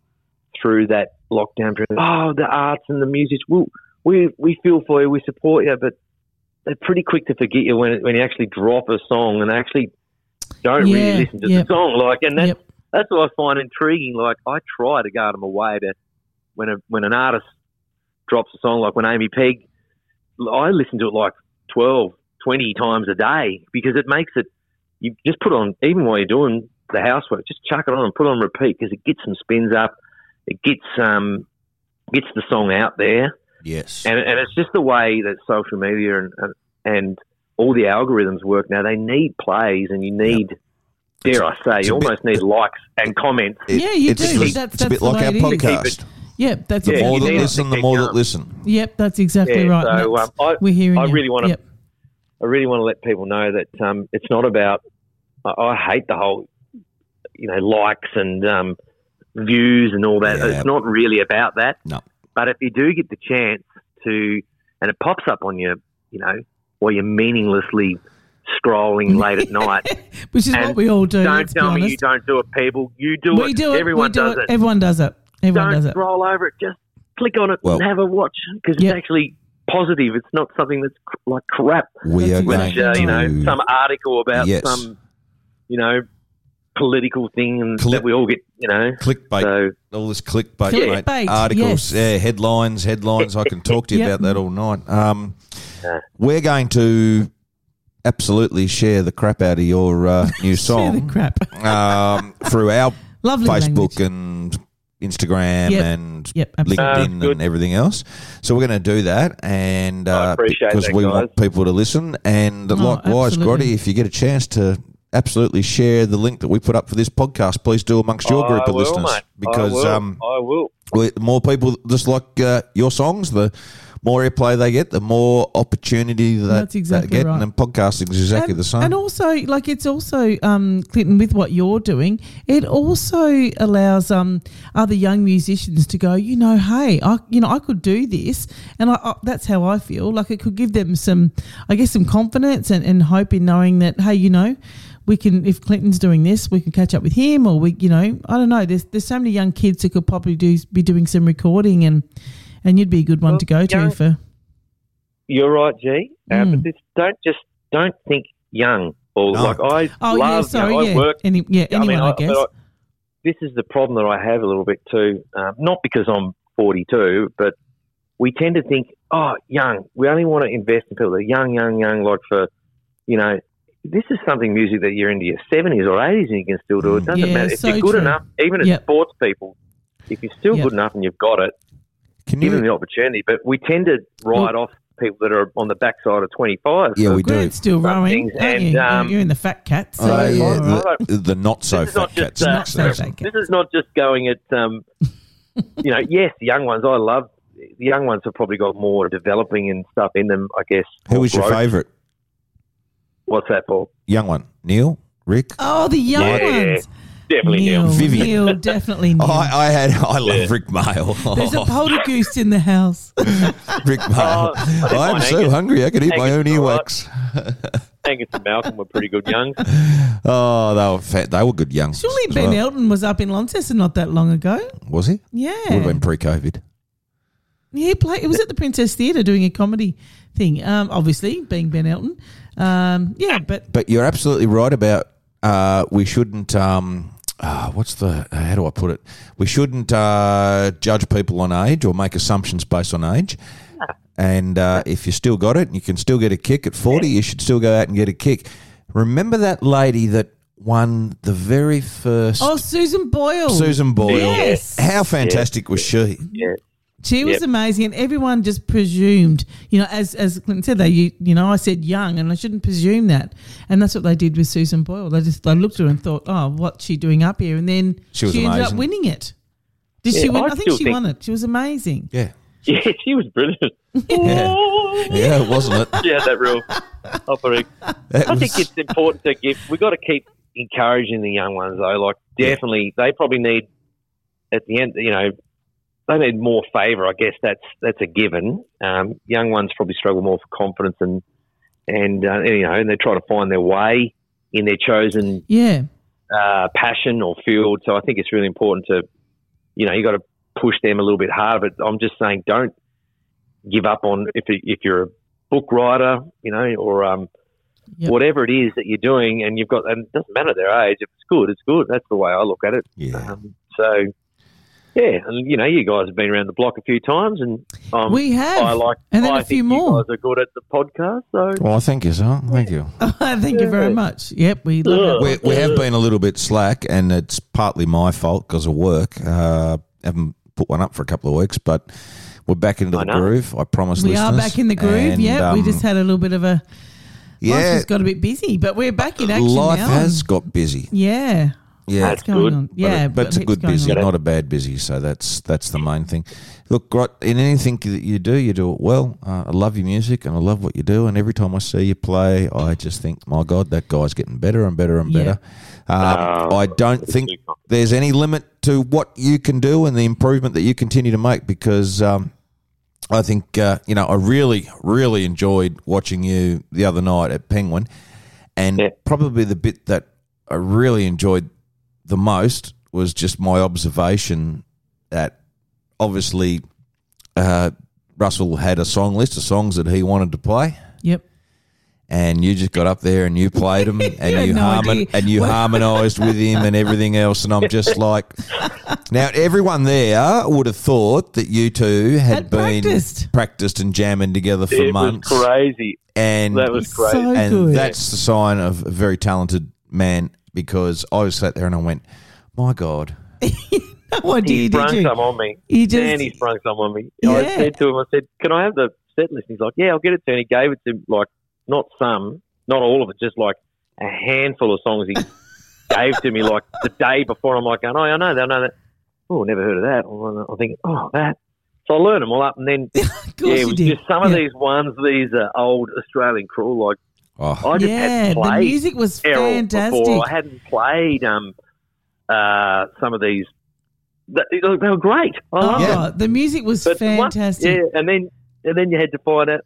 C: through that lockdown period, oh, the arts and the music, we, we, we feel for you, we support you, but they're pretty quick to forget you when, when you actually drop a song and actually don't
B: Yeah,
C: really listen to
B: yep.
C: the song. Like, and that's,
B: Yep.
C: that's what I find intriguing. Like, I try to guard them away to, when a, when an artist drops a song, like when Amy Peg, I listen to it like 12, 20 times a day because it makes it, you just put on, even while you're doing the housework, just chuck it on and put it on repeat because it gets some spins up. It gets, um, gets the song out there.
A: Yes.
C: And, and it's just the way that social media and, and, and all the algorithms work now. They need plays and you need, dare I say, you
A: a bit-
C: almost need likes and comments.
A: It-
B: Yeah, you
A: it's,
B: do.
A: It's,
B: That's-
A: it's a
B: that's
A: bit
B: the
A: like our
B: it is.
C: Keep
A: podcast.
B: Yep, that's
A: The more that listen, the more that listen.
B: Yep, that's exactly
C: Yeah,
B: right.
C: so, um, I-
B: we're hearing
C: I really wanna-
B: Yep.
C: I really want to let people know that um, it's not about. I, I hate the whole, you know, likes and um, views and all that.
A: Yeah.
C: It's not really about that.
A: No.
C: But if you do get the chance to, and it pops up on your, you know, while you're meaninglessly scrolling late at night,
B: Which is
C: and
B: what we all do.
C: don't tell me you don't do it, people. You do
B: we
C: it.
B: do it.
C: Everyone
B: we do
C: does
B: it.
C: it.
B: Everyone does it. Everyone
C: don't
B: does it.
C: scroll over it. Just click on it
A: Well-
C: and have a watch because
B: Yep.
C: it's actually positive. It's not something that's cr- like crap
A: We
B: That's
A: are going
C: uh,
A: to
C: you know some article about
A: Yes.
C: some you know political thing and
A: Clip-
C: that we all get you know
A: clickbait.
C: so
A: all this clickbait,
B: Clickbait,
A: mate. articles,
B: yes.
A: yeah, headlines, headlines. I can talk to you
B: Yep.
A: about that all night. Um,
C: Yeah.
A: we're going to absolutely share the crap out of your uh, new
B: Share the
A: song
B: crap.
A: um, through our
B: Lovely
A: Facebook
B: language.
A: and Instagram
B: Yep.
A: and
B: Yep.
A: LinkedIn
C: good.
A: and everything else. So we're going to do that, and
C: I
A: uh,
C: appreciate
A: because
C: that,
A: we
C: guys.
A: want people to listen. And likewise,
B: absolutely.
A: Grotty, if you get a chance to absolutely share the link that we put up for this podcast, please do amongst your group
C: I
A: of
C: will,
A: listeners
C: mate.
A: because
C: I will.
A: um,
C: I will.
A: we- the more people just like uh, your songs, the more airplay they get, the more opportunity that
B: That's exactly
A: they get.
B: right.
A: And then podcasting is exactly
B: and,
A: the same.
B: And also, like it's also um, Clinton with what you're doing. It also allows um, other young musicians to go. You know, hey, I you know I could do this, and I, I, that's how I feel. Like it could give them some, I guess, some confidence and, and hope in knowing that hey, you know. We can, if Clinton's doing this, we can catch up with him, or we, you know, I don't know. There's there's so many young kids who could probably do be doing some recording, and and you'd be a good one
C: Well,
B: to go to for.
C: You're right, G. Uh,
B: Mm.
C: but this, don't just don't think young or
A: No.
C: like I
B: Oh
C: love.
B: yeah,
C: you
B: sorry,
C: know, I
B: yeah,
C: work
B: Any, yeah,
C: I mean,
B: I,
C: I-
B: guess.
C: I- this is the problem that I have a little bit too. Um, not because I'm 42, but we tend to think, oh, young. We only want to invest in people that are young, young, young. Like for, you know, this is something music that you're into your 70s or 80s and you can still do. It doesn't
B: Yeah,
C: matter if
B: so
C: you're good
B: true.
C: enough. Even as
B: Yep.
C: sports people, if you're still
B: Yep.
C: good enough and you've got it,
A: Can
C: give them
A: you?
C: the opportunity. But we tend to write off people that are on the backside of 25.
A: Yeah, we do.
B: Still
C: Some
B: rowing,
C: things,
B: aren't
C: and,
B: you?
C: um,
B: You're in the fat cat. So
A: Oh, yeah,
C: I-
A: the, the not so
C: This is not
A: fat
C: just,
A: cats.
C: uh,
B: Not so fat
A: section.
B: cat.
C: This is not just going at, um, you know, yes, the young ones I love. The young ones have probably got more developing and stuff in them, I guess.
A: Who was your favourite
C: What's that, Paul?
A: young one? Neil, Rick.
B: oh, the young
C: Yeah,
B: ones.
C: Definitely
B: Neil,
C: Neil.
A: Vivian.
B: Neil, definitely Neil.
A: Oh, I, I had. I love
C: Yeah.
A: Rick Mayall.
B: There's a poltergeist in the house.
A: Rick Mayall.
C: Oh, I didn't
A: I'm
C: mind
A: so
C: Angus.
A: hungry. I could eat my own
C: Angus is all right.
A: earwax.
C: Angus and Malcolm were pretty good young.
A: Oh, they were fat. They were good young.
B: Surely Ben
A: well.
B: Elton was up in Launceston not that long ago.
A: was he?
B: Yeah,
A: Would have been pre-COVID.
B: yeah. He played. It was at the Princess Theatre doing a comedy thing. Um, obviously being Ben Elton. Um, yeah, but
A: But you're absolutely right about uh, we shouldn't. Um, uh, what's the? How do I put it? We shouldn't uh, judge people on age or make assumptions based on age. And uh, if you still got it, and you can still get a kick at forty. You should still go out and get a kick. Remember that lady that won the very first
B: oh, Susan Boyle.
A: Susan Boyle.
B: Yes.
A: How fantastic was she?
C: Yeah.
B: She was
C: Yep.
B: amazing, and everyone just presumed, you know, as as Clinton said, they, you, you know, I said young, and I shouldn't presume that, and that's what they did with Susan Boyle. They just they looked at her and thought, oh, what's she doing up here? And then
A: She was
B: ended up winning it. Did
C: Yeah,
B: she win?
C: I
B: I think she
C: think-
B: won it. She was amazing.
A: Yeah,
C: Yeah, she was brilliant.
A: yeah, yeah. Wasn't it?
C: Yeah, that real offering.
A: That
C: I
A: was-
C: think it's important to give. We've got to keep encouraging the young ones, though. Like, definitely, they probably need at the end. You know, they need more favour. I guess that's that's a given. Um, young ones probably struggle more for confidence and and uh, you know, and they're trying to find their way in their chosen
B: Yeah,
C: uh, passion or field. So I think it's really important to, you know, you got to push them a little bit harder. But I'm just saying, don't give up on if you- if you're a book writer, you know, or um,
B: Yep.
C: whatever it is that you're doing, and you've got, and it doesn't matter their age. If it's good, it's good. That's the way I look at it.
A: yeah.
C: Um, so. Yeah, and you know, you guys have been around the block a few times, and um,
B: We have.
C: I like,
B: And then
C: I
B: a few more.
C: You guys are good at the podcast, so
A: Well, thank you, sir. Thank you.
B: thank you very much. Yep, we love
A: We,
B: it.
A: we have been a little bit slack, and it's partly my fault because of work. Uh, haven't put one up for a couple of weeks, but we're back into
C: I
A: the
C: know.
A: groove. I promise.
B: We are back in the groove.
A: And,
B: yeah, we
A: um,
B: just had a little bit of a. Life
A: yeah.
B: has got a bit busy, but we're back in action
A: Life
B: now.
A: has got busy.
B: Yeah,
A: Yeah,
B: what's going
C: good.
B: on?
A: But
B: Yeah,
A: it- but, it's a good
B: going
A: busy,
B: on.
A: not a bad busy. So that's that's the main thing. Look, Grot, in anything that you do, you do it well. Uh, I love your music and I love what you do. And every time I see you play, I just think, my God, that guy's getting better and better and
B: Yeah.
A: better. Um, I don't think there's any limit to what you can do and the improvement that you continue to make because um, I think, uh, you know, I really, really enjoyed watching you the other night at Penguin. And
C: Yeah.
A: probably the bit that I really enjoyed the most was just my observation that obviously uh, Russell had a song list of songs that he wanted to play.
B: Yep.
A: And you just got up there and you played them and
B: had
A: you
B: no
A: harmon-
B: idea.
A: and you harmonised with him and everything else. And I'm just like, now everyone there would have thought that you two had,
B: Had
A: been
B: practiced.
A: practiced and jamming together for
C: it
A: months.
C: was crazy.
A: And
C: That was great.
B: So
A: and
B: good.
A: that's the sign of a very talented man because I was sat there and I went, my God,
B: what
C: he
B: did, did
C: sprung
B: you?
C: some on me.
B: You just
C: Man, he sprung some on me.
B: Yeah.
C: I said to him, I said, "Can I have the set list?" He's like, "Yeah, I'll get it to." you." And he gave it to like not some, not all of it, just like a handful of songs he gave to me like the day before. I'm like, "Oh, I know that, I know that." Oh, never heard of that. I'm thinking, "Oh, that." So I learned them all up, and then
B: of
C: yeah, it
B: you
C: was
B: did.
C: just some of these ones, these uh, old Australian crawl. Like
A: Oh,
C: I just
B: yeah,
C: had
B: the
C: played
B: music was
C: Errol
B: fantastic.
C: before. I hadn't played um uh some of these. They, they were great. I
B: Oh.
A: Yeah.
B: the music was
C: But the one-
B: fantastic.
C: yeah, and then and then you had to find out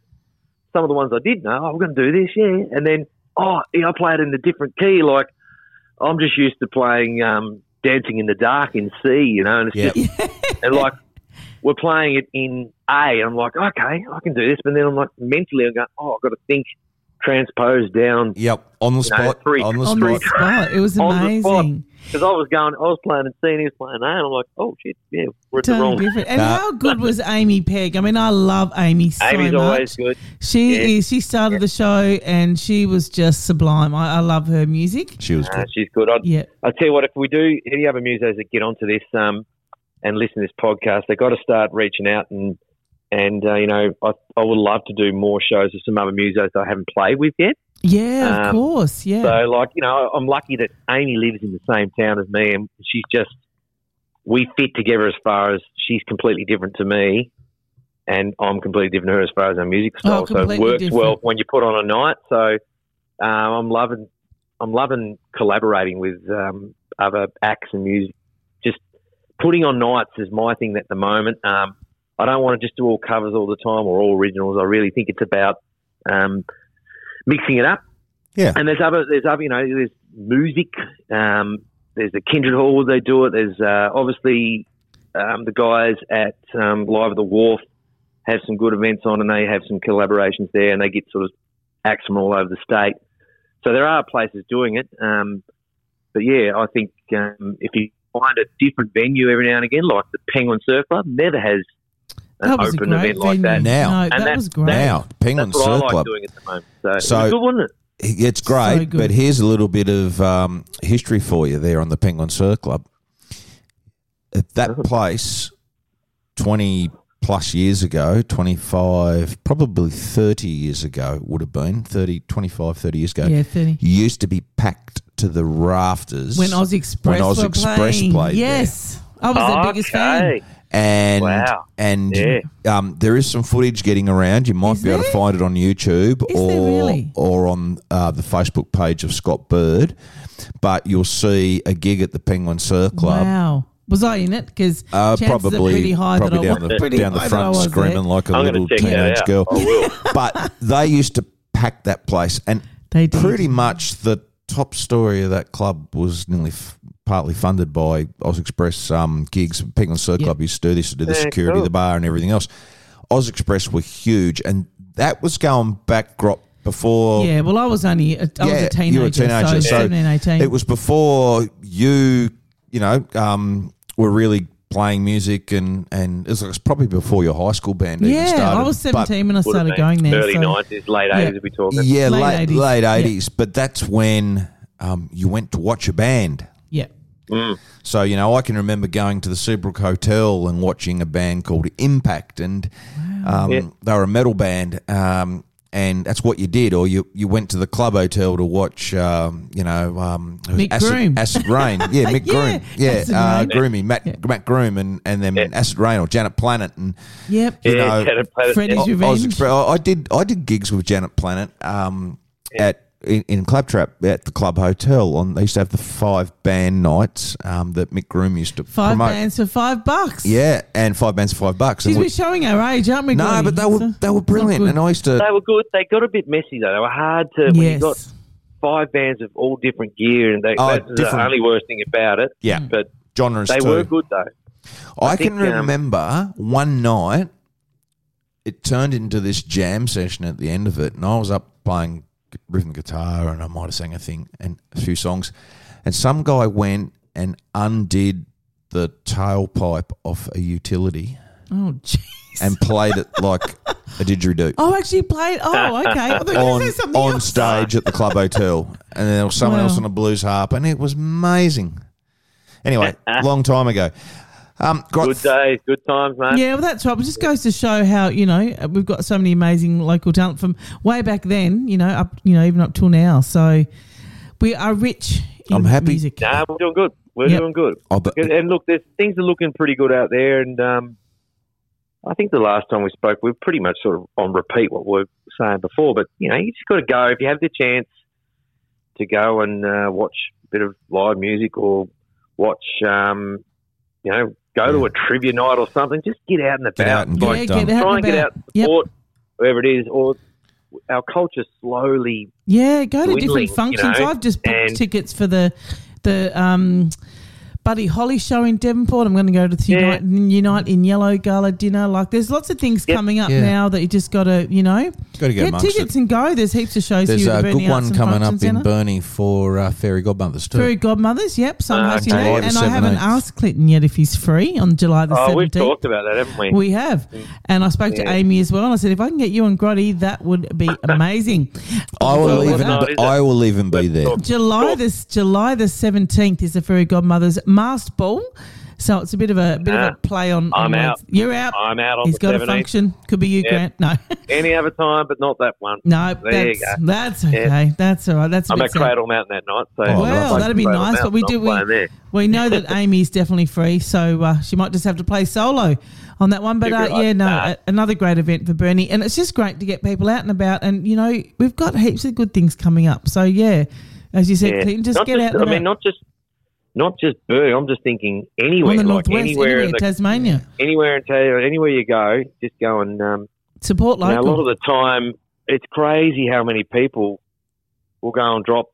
C: some of the ones I did know. Oh, we're going to do this, yeah. And then oh, yeah, I play it in a different key. Like I'm just used to playing um, "Dancing in the Dark" in C, you know, and it's
A: Yep.
C: just and like we're playing it in A, and I'm like, okay, I can do this. But then I'm like, mentally, I'm going, oh, I've got to think, transpose down
A: yep, on the
C: know,
A: spot,
C: three-
A: on the
B: on the
A: spot.
B: spot. It was
C: On the spot.
B: amazing.
C: because I was going, I was playing in C, and he was playing A, and I'm like, oh shit, yeah, we're at the wrong.
B: different. And
A: Nah.
B: how good was Amy Pegg? I mean, I love Amy so
C: Amy's
B: much.
C: always good.
B: She
C: Yeah.
B: is. She started the show, and she was just sublime. I, I love her music.
A: She was
C: Uh,
A: good.
C: she's good. I'd,
B: Yeah,
C: I tell you what, if we do any other musos that get onto this um, and listen to this podcast, they've got to start reaching out and and uh, you know I, I would love to do more shows with some other musos that I haven't played with yet.
B: yeah, of
C: Um,
B: course, yeah.
C: So like you know I'm lucky that Amy lives in the same town as me and she's just we fit together as far as she's completely different to me. And I'm completely different to her as far as our music
B: Oh,
C: style, so it works
B: different.
C: well when you put on a night. So um, I'm loving, I'm loving collaborating with um, other acts and music. Just putting on nights is my thing at the moment. Um, I don't want to just do all covers all the time or all originals. I really think it's about um, mixing it up.
A: Yeah.
C: And there's other, there's other, you know, there's music. Um, there's the Kindred Hall where they do it. There's uh, obviously um, the guys at um, Live at the Wharf have some good events on, and they have some collaborations there, and they get sort of acts from all over the state. So there are places doing it. Um, but yeah, I think um, if you find a different venue every now and again, like the Penguin Surf Club, never has an
B: that was
C: open
B: a great
C: event like that.
A: Now.
B: no,
C: And
B: that
C: that-
B: was great.
A: Now, Penguin
C: That's what I
A: Surf
C: like
A: Club.
C: doing at the moment. So,
A: So-
C: it was good, wasn't it?
A: It's great,
B: good.
A: but here's a little bit of um, history for you there on the Penguin Surf Club. At that place, 20 plus years ago, 25, probably 30 years ago, would have been 30, 25, 30 years ago,
B: yeah, thirty.
A: used to be packed to the rafters.
B: When Oz Express
A: Oz
B: were
A: Express
B: playing.
A: played there.
B: yes, I was their biggest fan.
C: Okay.
A: and
C: Wow.
A: and
C: Yeah.
A: um, there is some footage getting around. You might
B: Is
A: be able to find it on YouTube
B: Is
A: or
B: really?
A: or on uh, the Facebook page of Scott Bird. But you'll see a gig at the Penguin Surf Club.
B: Wow. Was I in it? Because
A: Uh,
B: chances
A: probably
B: are pretty high
A: probably
B: that I
A: down
B: was
A: the
B: pretty
A: down the
B: high that I
A: front
B: was
A: screaming
B: there.
A: like a
C: I'm
A: little
C: going to check that
A: teenage girl. But they used to pack that place, and
B: They did.
A: pretty much the top story of that club was nearly f- partly funded by Oz Express um, gigs. Penguin Surf
B: Yep.
A: Club used to do this to do the
C: Yeah,
A: security,
C: cool.
A: the bar, and everything else. Oz Express were huge, and that was going back grop before.
B: Yeah, well, I was only a, I was a teenager.
A: you were a teenager,
B: so,
A: so
B: 17, 18.
A: it was before you, you know, um, were really playing music, and and it was, it was probably before your high school band. even
B: yeah,
A: started.
B: I was 17 when I started going there.
C: Early
B: so.
C: 90s, late
B: Yeah.
C: 80s, if we talking.
A: yeah,
B: Late
A: late
B: 80s,
A: late
B: yeah.
A: But that's when um, you went to watch a band.
B: Yeah.
C: Mm.
A: So you know, I can remember going to the Seabrook Hotel and watching a band called Impact, and um,
C: Yeah.
A: they were a metal band. Um, and that's what you did, or you, you went to the club hotel to watch, um, you know, um, it
B: Mick
A: acid,
B: Groom.
A: acid Rain, yeah, Mick
B: Yeah,
A: Groom, yeah,
B: Acid
A: uh, Groomy, Matt
B: Yeah.
A: Matt Groom, and and then
C: Yeah.
A: Acid Rain or Janet Planet, and
B: Yep.
A: you
C: Yeah,
A: know,
C: Janet Planet,
B: Freddie's
C: yeah.
A: I- I, was
B: Revenge.
A: I did I did gigs with Janet Planet um, at in, in Claptrap at the Club Hotel. On they used to have the five band nights um, that Mick Groom used to
B: Five
A: promote.
B: bands for five bucks.
A: Yeah, and five bands for five bucks.
B: She's
A: And
B: been
A: we-
B: showing our age, aren't we?
A: no,
B: Gordie?
A: but they were they were brilliant, and I used to.
C: They were good. They got a bit messy though. They were hard to. When you
B: yes.
C: got five bands of all different gear, and they,
A: Oh,
C: that's
A: different.
C: the only worst thing about it.
A: Yeah,
C: But
A: genres
C: they
A: too.
C: were good though.
A: I,
C: I
A: can
C: think, um,
A: remember one night it turned into this jam session at the end of it, and I was up playing rhythm guitar, and I might have sang a thing and a few songs, and some guy went and undid the tailpipe off a utility
B: oh, jeez.
A: and played it like a didgeridoo.
B: Oh, actually played. Oh, okay. I
A: On, on
B: else.
A: stage at the club hotel, and there was someone
B: Wow.
A: else on a blues harp, and it was amazing. Anyway, long time ago. Um, got
C: Good days, good times, man.
B: Yeah, well, that's right. It just goes to show how you know we've got so many amazing local talent from way back then. You know, up you know even up till now. So we are rich. In
A: I'm happy.
B: Music.
C: Nah, we're doing good. We're
B: Yep.
C: doing good.
A: Oh, but-
C: And look, there's things are looking pretty good out there. And um, I think the last time we spoke, we are pretty much sort of on repeat what we were saying before. But you know, you just got to go if you have the chance to go and uh, watch a bit of live music or watch, um, you know, go to a trivia night or something. Just get out and about.
A: Get out and
B: Yeah,
A: get it
B: get
A: done.
B: out
C: Try
B: and
C: and get
B: about.
C: out,
B: Yep.
C: support whoever it is, or our culture slowly
B: Yeah, go to
C: dwindling,
B: different
C: you
B: functions.
C: know,
B: I've just booked
C: and-
B: tickets for the the um, Buddy Holly show in Devonport. I'm going to go to the
C: Yeah.
B: Unite, Unite in Yellow Gala dinner. Like, there's lots of things
C: Yep.
B: coming up
A: Yeah.
B: now that you just got to, you know,
A: Got to get
B: get tickets
A: it.
B: and go. There's heaps of shows
A: There's
B: here
A: a good one coming up in
B: Centre.
A: Burnie for uh, Fairy Godmothers too.
B: Fairy Godmothers, yep. So I'm
C: Ah, okay.
B: that.
A: July the
B: And I haven't
A: 17th.
B: asked Clinton yet if he's free on July the
C: Oh, we've
B: 17th.
C: talked about that, haven't we?
B: We have. And I spoke to Amy as well. And I said, if I can get you and Grotty, that would be amazing.
A: I will even.
C: what night is it?
A: I will even be there.
B: July
C: Sure.
B: this July the seventeenth is the Fairy Godmother's Masked Ball. So it's a bit of a bit of
C: Ah,
B: a play on. on
C: I'm
B: words.
C: out.
B: You're out.
C: I'm out on
B: He's
C: the
B: got a function. Could be you,
C: Yeah.
B: Grant. No,
C: Any other time, but not that one.
B: no,
C: There you
B: that's
C: go.
B: that's okay. That's all right. That's a
C: I'm
B: bit
C: at
B: sad.
C: Cradle Mountain that night. So
A: Oh,
B: Well,
A: nice.
B: that'd be
C: Cradle
B: nice, but we do- we- We know that Amy's definitely free, so uh, she might just have to play solo on that one. But uh, yeah, no,
C: Nah.
B: a- another great event for Burnie, and it's just great to get people out and about. And you know, we've got heaps of good things coming up. So yeah, as you said,
C: Yeah.
B: Clinton, just
C: Not
B: get out. And
C: I mean,
B: about.
C: not just not just Burn. I'm just thinking anywhere,
B: the
C: like anywhere,
B: anywhere,
C: in the,
B: Tasmania,
C: anywhere in Ta- anywhere you go, just go and. Um,
B: support
C: you know,
B: local.
C: a lot of the time, it's crazy how many people will go and drop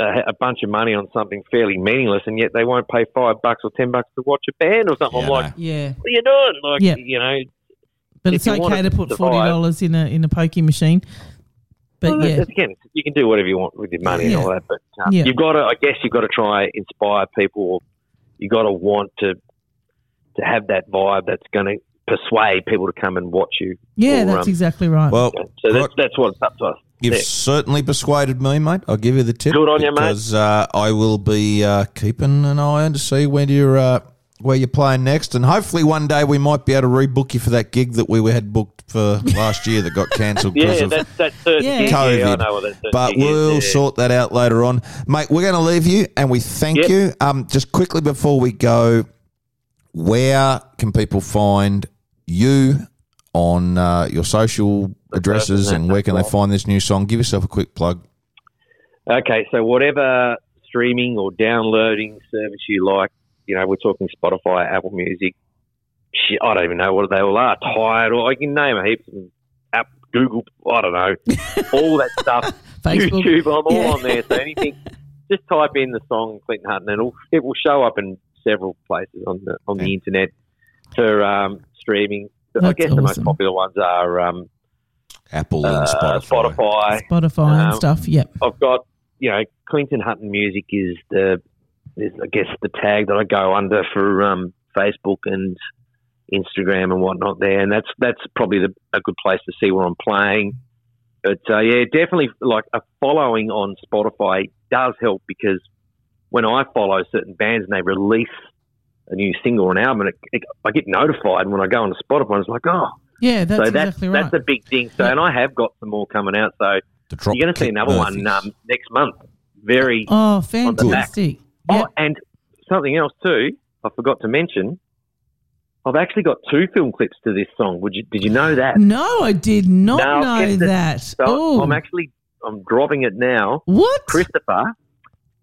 C: a, a bunch of money on something fairly meaningless, and yet they won't pay five bucks or ten bucks to watch a band or something.
A: Yeah,
C: I'm like,
B: yeah,
C: what are you doing? Like,
B: Yeah.
C: you know,
B: but it's okay to
C: to
B: put
C: survive-
B: forty dollars in a in a pokey machine. But
C: Well,
B: yeah,
C: again, you can do whatever you want with your money
B: Yeah.
C: and all that, but um,
B: Yeah.
C: you've got to. I guess you've got to try inspire people. You've got to want to to have that vibe that's going to persuade people to come and watch you.
B: yeah,
C: or,
B: that's
C: um,
B: exactly right.
A: Well,
C: So that's
A: right.
C: that's what it's up to us.
A: You've
C: Yeah.
A: certainly persuaded me, mate. I'll give you the tip.
C: Good on you, mate.
A: Because uh, I will be uh, keeping an eye on to see when you're uh, where you're playing next, and hopefully one day we might be able to rebook you for that gig that we had booked for last year that got cancelled because
C: Yeah,
A: of
C: that's that's
B: Yeah.
C: gig. Yeah, I
A: COVID.
C: know what that
A: But we'll
C: yeah.
A: sort that out later on, mate. We're going to leave you, and we thank
C: Yep.
A: you. Um, just quickly before we go, where can people find you on uh, your social addresses, and where can they
C: that's
A: find this new song? Give yourself a quick plug.
C: Okay, so whatever streaming or downloading service you like, you know, we're talking Spotify, Apple Music. Shit, I don't even know what they all are. Tired, or I can name a heap. Of app, Google, I don't know, all that stuff.
B: Facebook.
C: YouTube, I'm all
B: Yeah.
C: on there. So anything, just type in the song Clinton Hutton, and it'll, it will show up in several places on the on the internet for um, streaming. I
B: That's
C: guess the most popular ones are um,
A: Apple and
C: uh,
A: Spotify.
C: Spotify.
B: Spotify and
C: Um,
B: stuff. Yep.
C: I've got, you know, Clinton Hutton Music is the, is I guess the tag that I go under for um, Facebook and Instagram and whatnot there, and that's that's probably the, a good place to see where I'm playing. But uh, yeah, definitely like a following on Spotify does help because when I follow certain bands and they release a new single or an album, it, it, I get notified and when I go on Spotify. and It's like, oh,
B: Yeah, that's
C: so that's
B: exactly right.
C: that's a big thing. So,
B: Yeah.
C: and I have got some more coming out. So you're going to see another
A: Murphys.
C: one um, next month. Very.
B: oh,
C: on back.
B: fantastic.
C: Oh, and something else too. I forgot to mention. I've actually got two film clips to this song. Would you? Did you know that?
B: No, I did not
C: No,
B: know that.
C: So
B: oh,
C: I'm actually I'm dropping it now.
B: what?
C: Christopher,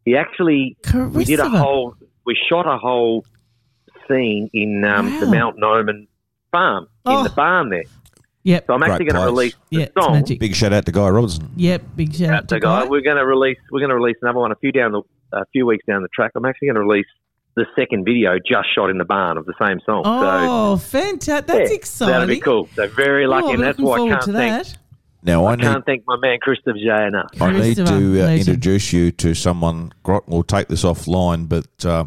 C: he actually we did a whole we shot a whole scene in um, the Mount Norman farm
B: Oh.
C: in the barn there.
B: Yep.
C: So I'm actually going to release the
B: Yeah, it's
C: song.
B: magic.
A: Big shout out to Guy Robertson.
B: Yep. Big shout out
C: So,
B: to
C: guy,
B: Guy.
C: we're going to release we're going to release another one a few down the a few weeks down the track. I'm actually going to release the second video just shot in the barn of the same song. so
B: Oh, fantastic! That's
C: yeah,
B: exciting.
C: That'll be cool. So very
B: Oh,
C: lucky,
B: I'll
C: and that's why I can't
B: to
C: thank
B: that.
A: Now I
C: I
A: need
C: can't thank my man Christopher J enough.
A: I need to uh, introduce you to someone. We'll take this offline, but uh,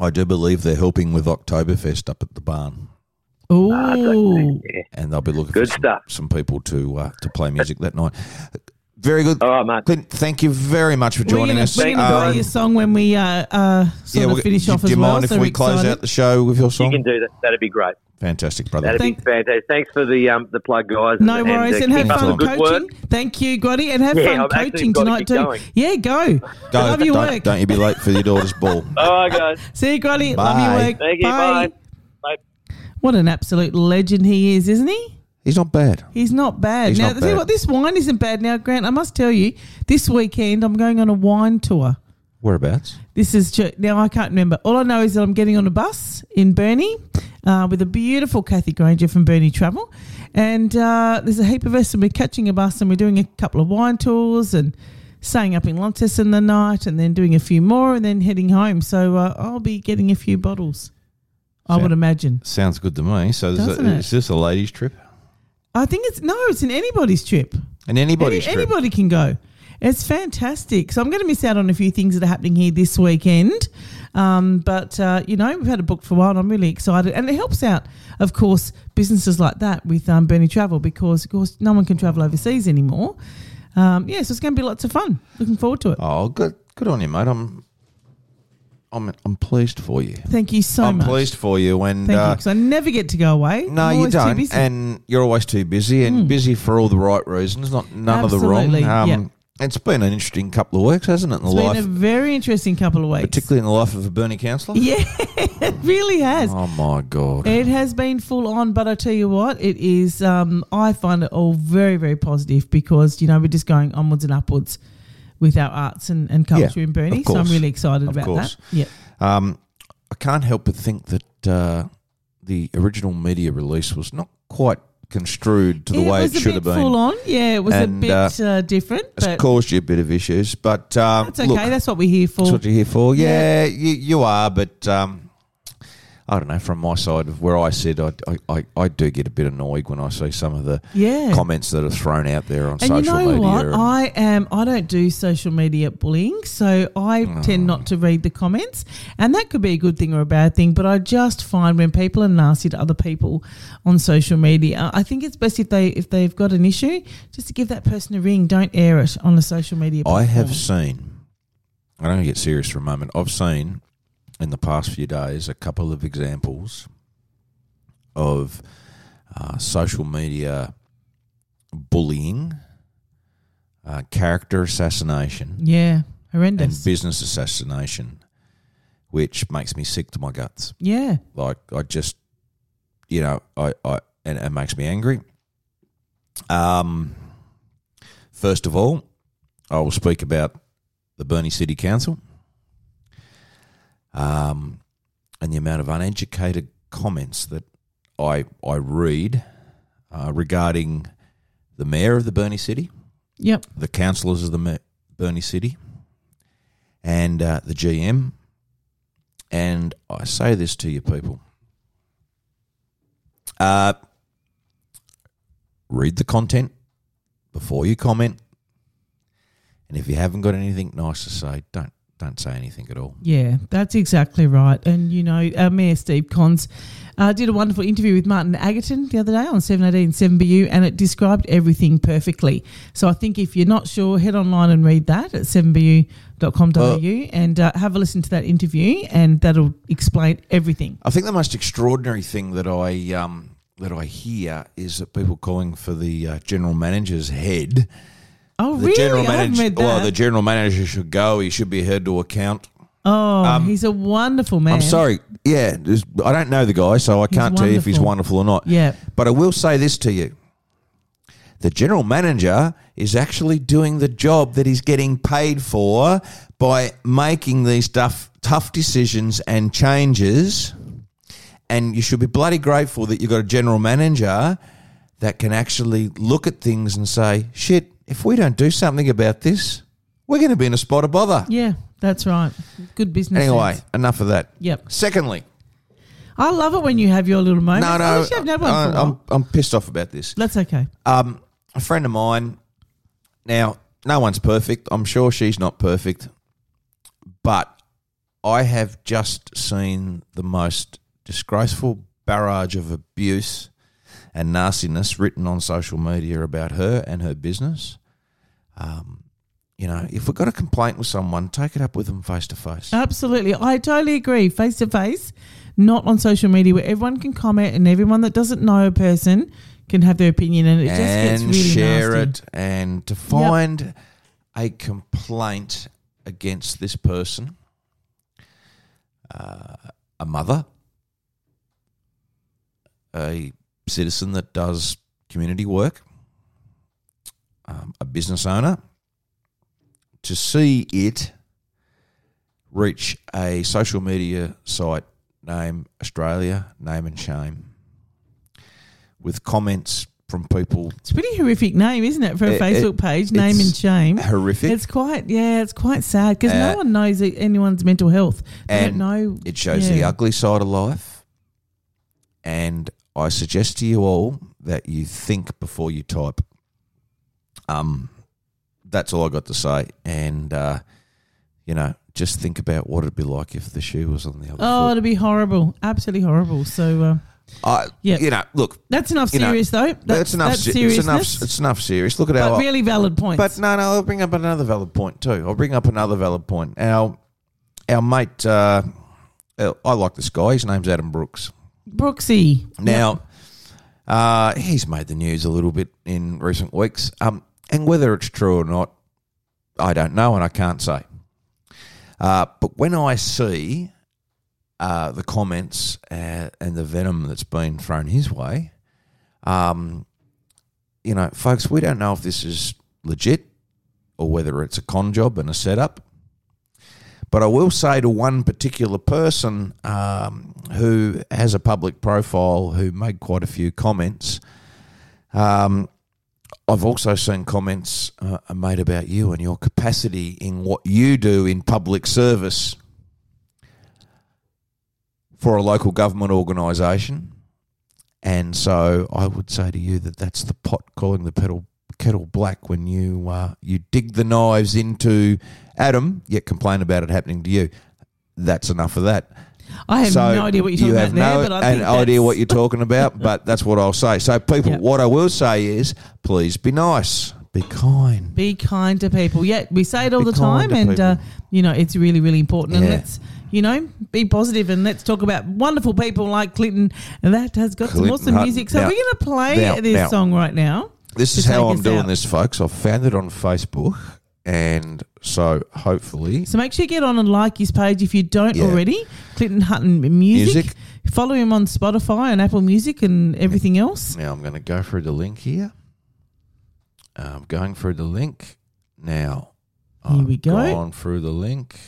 A: I do believe they're helping with Oktoberfest up at the barn,
B: Oh,
C: it's okay. Yeah.
A: and they'll be looking
C: Good
A: for some,
C: stuff.
A: some people to uh, to play music that night. Very good.
C: All right, mate.
A: Clint, thank you very much for
B: We're
A: joining
B: gonna,
A: us.
B: we're gonna
A: Um,
B: play your song when we uh, uh, sort of
A: we'll-
B: finish
A: do,
B: off
A: do
B: as
A: you
B: well.
A: mind if
B: so
A: we
B: we're
A: close
B: excited.
A: out the show with your song?
C: You can do that. That'd be great.
A: Fantastic, brother.
C: That'd
B: Thank-
C: be fantastic. Thanks for the um, the plug, guys.
B: No worries,
C: uh,
B: and have fun coaching.
C: work.
B: Thank you, Grotty, and have
C: Yeah,
B: fun
C: I've
B: coaching
C: got to
B: tonight
C: keep
B: too.
C: going.
B: Yeah, go.
A: Go.
B: Love your
A: don't,
B: work.
A: don't you be late for your daughter's ball.
C: All right, guys.
B: See you, Grotty.
A: Bye.
B: Love your work.
C: Thank you. Bye. Bye.
B: What an absolute legend he is, isn't he?
A: He's not bad.
B: He's not bad.
A: He's
B: now,
A: not
B: see
A: bad.
B: what? This wine isn't bad. Now, Grant, I must tell you, this weekend I'm going on a wine tour.
A: Whereabouts?
B: This is ju- now I can't remember. All I know is that I'm getting on a bus in Burnie uh, with a beautiful Kathy Granger from Burnie Travel, and uh, there's a heap of us, and we're catching a bus, and we're doing a couple of wine tours, and staying up in Launceston the night, and then doing a few more, and then heading home. So uh, I'll be getting a few bottles. I
A: Sound-
B: would imagine.
A: Sounds good to me. So there's
B: Doesn't
A: a,
B: it?
A: is this a ladies' trip?
B: I think it's no, it's an anybody's trip.
A: And anybody's
B: Any-
A: trip?
B: Anybody can go. It's fantastic. So I'm going to miss out on a few things that are happening here this weekend. Um, but, uh, you know, we've had a book for a while and I'm really excited. And it helps out, of course, businesses like that with um, Burnie Travel because, of course, no one can travel overseas anymore. Um, yeah, so it's going to be lots of fun. Looking forward to it.
A: Oh, good, good on you, mate. I'm, I'm, I'm pleased for you.
B: Thank you so much.
A: I'm
B: much.
A: pleased for you. And
B: Thank you,
A: uh,
B: because I never get to go away.
A: no,
B: I'm
A: you
B: always too
A: don't,
B: busy. Hmm.
A: and you're always too busy, and busy for all the right reasons. Not none
B: Absolutely,
A: of the wrong.
B: yeah.
A: It's been an interesting couple of weeks, hasn't it? In the
B: it's
A: life,
B: been a very interesting couple of weeks.
A: particularly in the life of a Burnie councillor.
B: Yeah, it really has.
A: Oh my god.
B: It has been full on, but I tell you what, it is. Um, I find it all very, very positive because you know we're just going onwards and upwards with our arts and, and culture
A: Yeah,
B: in Burnie. So I'm really excited
A: Of
B: about
A: course.
B: that. Yeah,
A: Um, I can't help but think that uh, the original media release was not quite construed to the
B: it
A: way it should have been.
B: full on. Yeah, it was
A: And,
B: a bit
A: uh,
B: uh, different,
A: It's caused you a bit of issues, but um,
B: that's okay.
A: look,
B: that's what we're here for.
A: that's what you're here for.
B: Yeah.
A: Yeah, you, you are, but um, I don't know. From my side of where I said, I, I, I, do get a bit annoyed when I see some of the
B: yeah.
A: comments that are thrown out there on
B: And
A: social
B: you know
A: media.
B: what? I am. I don't do social media bullying, so I
A: Oh.
B: tend not to read the comments, and that could be a good thing or a bad thing. But I just find when people are nasty to other people on social media, I think it's best if they if they've got an issue, just to give that person a ring. Don't air it on a social media.
A: I have seen. I don't get serious for a moment. I've seen in the past few days a couple of examples of uh, social media bullying, uh, character assassination,
B: Yeah, horrendous.
A: and business assassination, which makes me sick to my guts.
B: yeah,
A: Like I just, you know, I, I and it makes me angry. Um, first of all, I will speak about the Burnie City Council, um, and the amount of uneducated comments that I I read uh, regarding the mayor of the Burnie City,
B: yep,
A: the councillors of the Ma- Burnie City, and uh, the GM. And I say this to you, people. Uh, read the content before you comment, and if you haven't got anything nice to say, don't don't say anything at all.
B: yeah. That's exactly right. And you know, our Mayor Steve Kons uh, did a wonderful interview with Martin Agaton the other day on 718 7BU, and it described everything perfectly. So I think if you're not sure, head online and read that at 7bu.com.au
A: Well-
B: and uh, have a listen to that interview, and that'll explain everything.
A: I think the most extraordinary thing that I um, that I hear is that people calling for the uh, general manager's head.
B: Oh,
A: The
B: really?
A: general manager, well, the general manager should go. He should be held to account.
B: oh,
A: um,
B: he's a wonderful man.
A: I'm sorry. Yeah, I don't know the guy, so I
B: He's
A: can't tell you if he's
B: wonderful.
A: wonderful or not.
B: Yeah.
A: But I will say this to you. The general manager is actually doing the job that he's getting paid for by making these tough, tough decisions and changes. And you should be bloody grateful that you've got a general manager that can actually look at things and say, shit, if we don't do something about this, we're going to be in a spot of bother.
B: Yeah, that's right. Good business.
A: Anyway,
B: sense.
A: enough of that.
B: Yep.
A: Secondly,
B: I love it when you have your little moment.
A: no,
B: I
A: no,
B: you haven't had one for
A: I,
B: while.
A: I'm, I'm pissed off about this.
B: That's okay.
A: Um, a friend of mine. Now, no one's perfect. I'm sure she's not perfect, but I have just seen the most disgraceful barrage of abuse and nastiness written on social media about her and her business. um, you know, if we've got a complaint with someone, take it up with them face to face.
B: Absolutely. I totally agree. Face to face, not on social media where everyone can comment and everyone that doesn't know a person can have their opinion and it just gets
A: and
B: really
A: share
B: nasty.
A: it and to find a complaint against this person uh, a mother a citizen that does community work um, a business owner to see it reach a social media site name australia name and shame with comments from people
B: It's a pretty horrific name, isn't it, for a
A: It-
B: Facebook
A: it-
B: page? Name and shame.
A: horrific.
B: It's quite, yeah, it's quite sad because
A: Uh,
B: no one knows anyone's mental health. They don't
A: and
B: know.
A: It shows the ugly side of life. And I suggest to you all that you think before you type. Um, that's all I got to say. And, uh, you know, just think about what it'd be like if the shoe was on the other
B: Oh,
A: foot.
B: it'd be horrible. Absolutely horrible. So uh,
A: I,
B: yeah.
A: You know, look,
B: that's enough
A: You know,
B: serious, though.
A: that's,
B: That's,
A: enough.
B: That's
A: se- it's enough. It's enough serious. Look at
B: but
A: our.
B: really valid point.
A: But no, no, I'll bring up another valid point too. I'll bring up another valid point. Our our mate, uh, I like this guy. His name's Adam Brooks.
B: Brooksy.
A: Now, uh, he's made the news a little bit in recent weeks. Um, and whether it's true or not, I don't know, and I can't say. Uh, but when I see uh, the comments uh, and the venom that's been thrown his way, um, you know, folks, we don't know if this is legit or whether it's a con job and a setup. But I will say to one particular person um, who has a public profile who made quite a few comments. Um, I've also seen comments uh, made about you and your capacity in what you do in public service for a local government organisation. And so I would say to you that that's the pot calling the kettle kettle black when you uh, you dig the knives into Adam, yet complain about it happening to you. That's enough of that.
B: I have
A: So
B: no idea what you're talking
A: you
B: about
A: have
B: there, but I
A: an idea what you're talking about, but that's what I'll say. So, people,
B: Yep.
A: what I will say is, please be nice, be kind.
B: Be kind to people. Yeah, we say it all
A: Be
B: the time, and uh, you know it's really, really important. And let's, you know, be positive and let's talk about wonderful people like Clinton. And that has got some awesome
A: Hutton.
B: music. So
A: Now-
B: we're going to play
A: now-
B: this
A: now-
B: song right now.
A: This is how I'm
B: us
A: doing
B: out.
A: this, folks. I've found it on Facebook, and so hopefully,
B: So make sure you get on and like his page if you don't
A: Yeah.
B: already. Clinton Hutton Music.
A: Music.
B: Follow him on Spotify and Apple Music and everything else.
A: now I'm going to go through the link here. Uh, I'm going through the link now.
B: Here we
A: I've
B: go.
A: Gone through the link.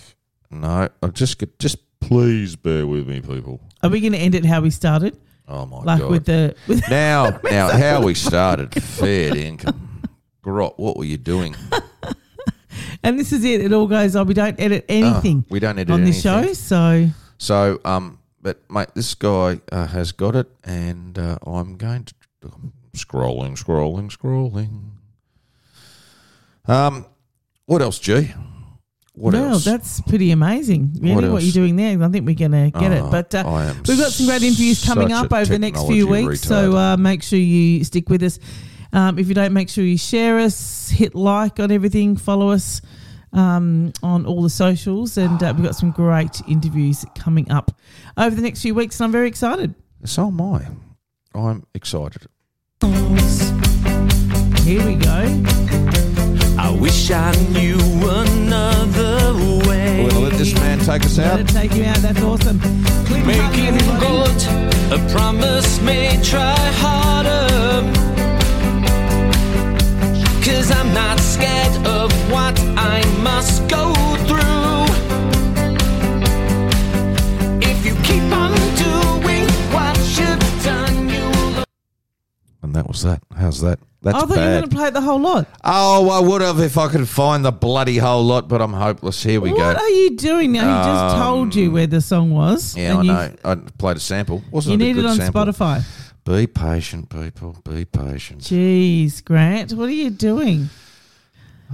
A: No, I just just please bear with me, people.
B: Are we going to end it how we started?
A: Oh my
B: Like
A: god!
B: with the with
A: Now, now, how we started, fair income. Grot, what were you doing?
B: and this is it. It all goes on. We don't edit anything
A: Oh, we don't edit
B: on this
A: anything.
B: show. So
A: So, um, but mate, this guy uh, has got it, and uh, I'm going to scrolling, scrolling, scrolling. Um, what else, G? What
B: well,
A: else?
B: that's pretty amazing. Really,
A: What
B: what, you're doing there. I think we're going to get
A: Oh,
B: it. But uh, we've got some great interviews coming up over the next few
A: technology
B: weeks. So uh, make sure you stick with us. Um, if you don't, make sure you share us, hit like on everything, follow us um, on all the socials, and uh, we've got some great interviews coming up over the next few weeks. And I'm very excited.
A: so am I. I'm excited.
B: Here we go.
D: I wish I knew another way.
A: We're gonna let this man take us out.
B: Gonna take you out. That's awesome. Clinton Hutton,
D: Making
B: everybody.
D: good, a promise may try harder. Cause I'm not scared of what I
A: And that. How's that? That's
B: I thought you were
A: bad.
B: going to play the whole lot.
A: oh, I would have if I could find the bloody whole lot, but I'm hopeless. Here we go.
B: what
A: go.
B: are you doing now? He just
A: Um,
B: told you where the song was.
A: Yeah, I
B: and you,
A: know. I played a sample. Wasn't
B: You
A: it a
B: need it
A: good
B: on
A: sample?
B: Spotify.
A: Be patient, people. Be patient.
B: Jeez, Grant, what are you doing?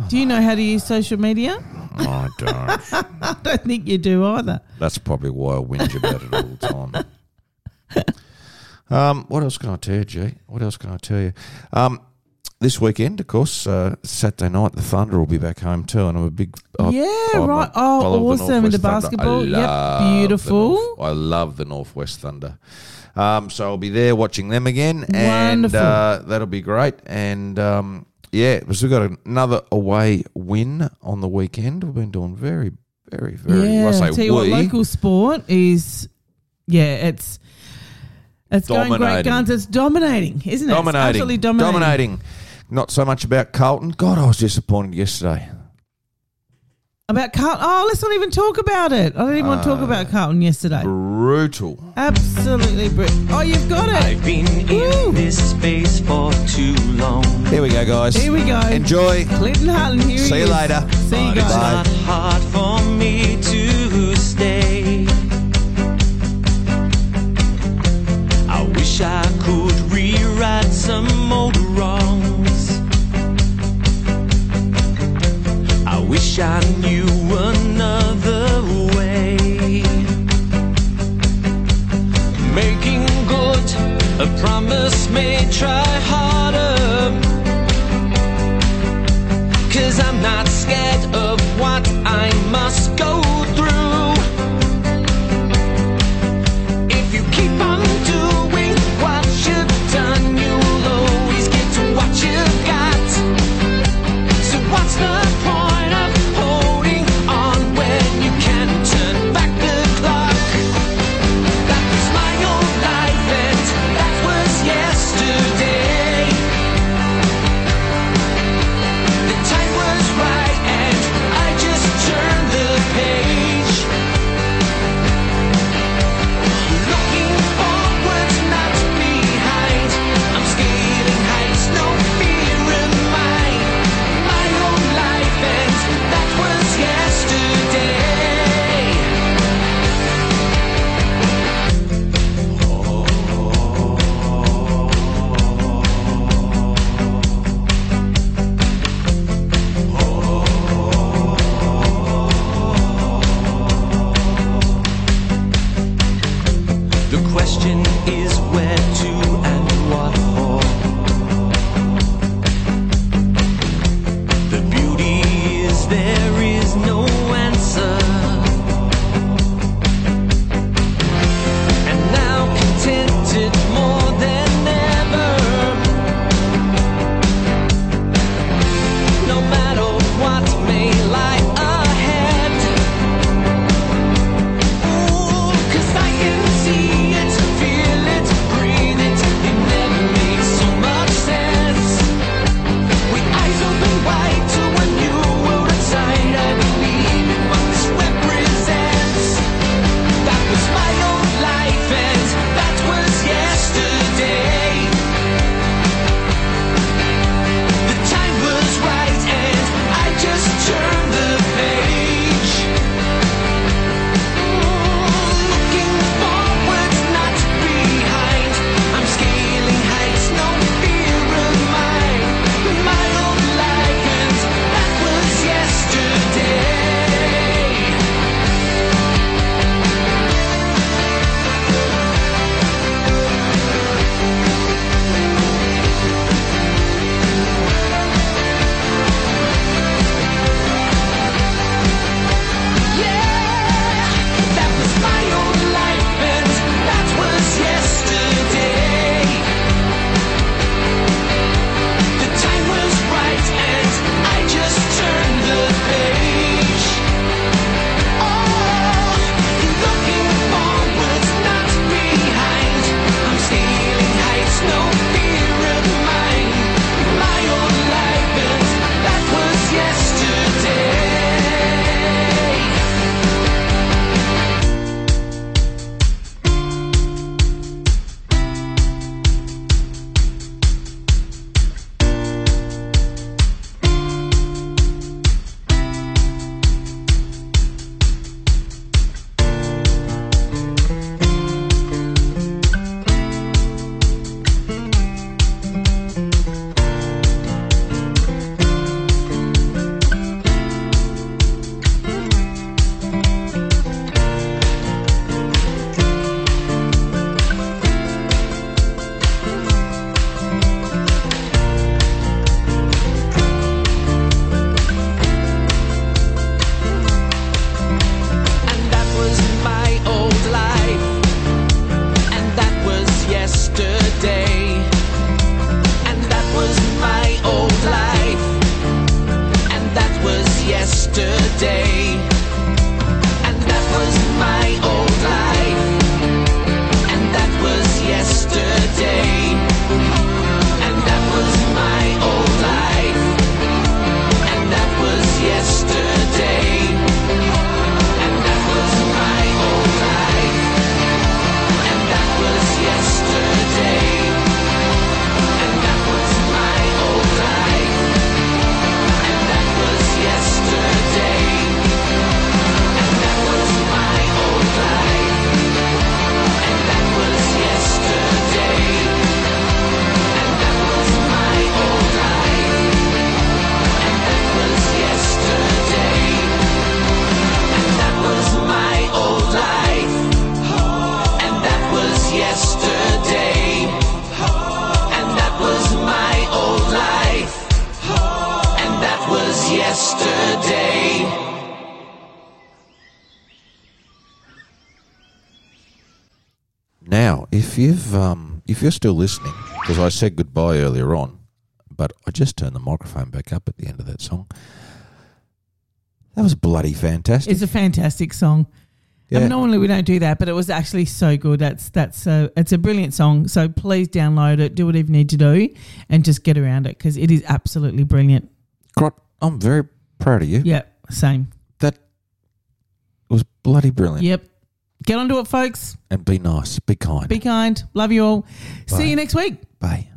B: Do you know how to use social media?
A: I don't.
B: I don't think you do either.
A: That's probably why I whinge about it all the time. Um, what else can I tell you, G? What else can I tell you? Um, this weekend, of course, uh, Saturday night, the Thunder will be back home too, and I'm a big I-
B: Yeah,
A: I'm
B: right.
A: follower
B: Oh,
A: the
B: awesome. The.
A: I
B: basketball.
A: The
B: beautiful.
A: North- I love the Northwest Thunder. Um, so I'll be there watching them again, and
B: Wonderful.
A: uh, that'll be great. And um, yeah, we've got another away win on the weekend. We've been doing very, very, very.
B: yeah,
A: well, I
B: tell
A: say
B: you what, local sport is, yeah, it's it's going great
A: Dominating.
B: guns. It's dominating, isn't it? It's absolutely dominating.
A: dominating. Not so much about Carlton. God, I was disappointed yesterday.
B: About Carlton. Oh, let's not even talk about it. I didn't even want to talk
A: Uh,
B: about Carlton yesterday.
A: Brutal.
B: Absolutely brutal. Oh, you've got it.
E: I've been
B: Woo.
E: in this space for too long.
A: Here we go, guys.
B: Here we go.
A: Enjoy.
B: Clinton Hutton, here
A: See
B: he
A: you
B: is.
A: later.
B: See you
E: But it's
B: guys.
E: not wish I could rewrite some old wrongs. I wish I knew another way. Making good a promise made, try harder.
A: You're still listening, because I said goodbye earlier on, but I just turned the microphone back up at the end of that song. That was bloody fantastic.
B: It's a fantastic song. Um,
A: I
B: mean, normally we don't do that, but it was actually so good. That's that's a it's a brilliant song. So please download it, do whatever you need to do, and just get around it because it is absolutely brilliant.
A: Grot, I'm very proud of you.
B: Yeah, same.
A: That was bloody brilliant.
B: Yep. Get onto it, folks.
A: And be nice, be kind.
B: Be kind. Love you all.
A: Bye.
B: See you next week.
A: Bye.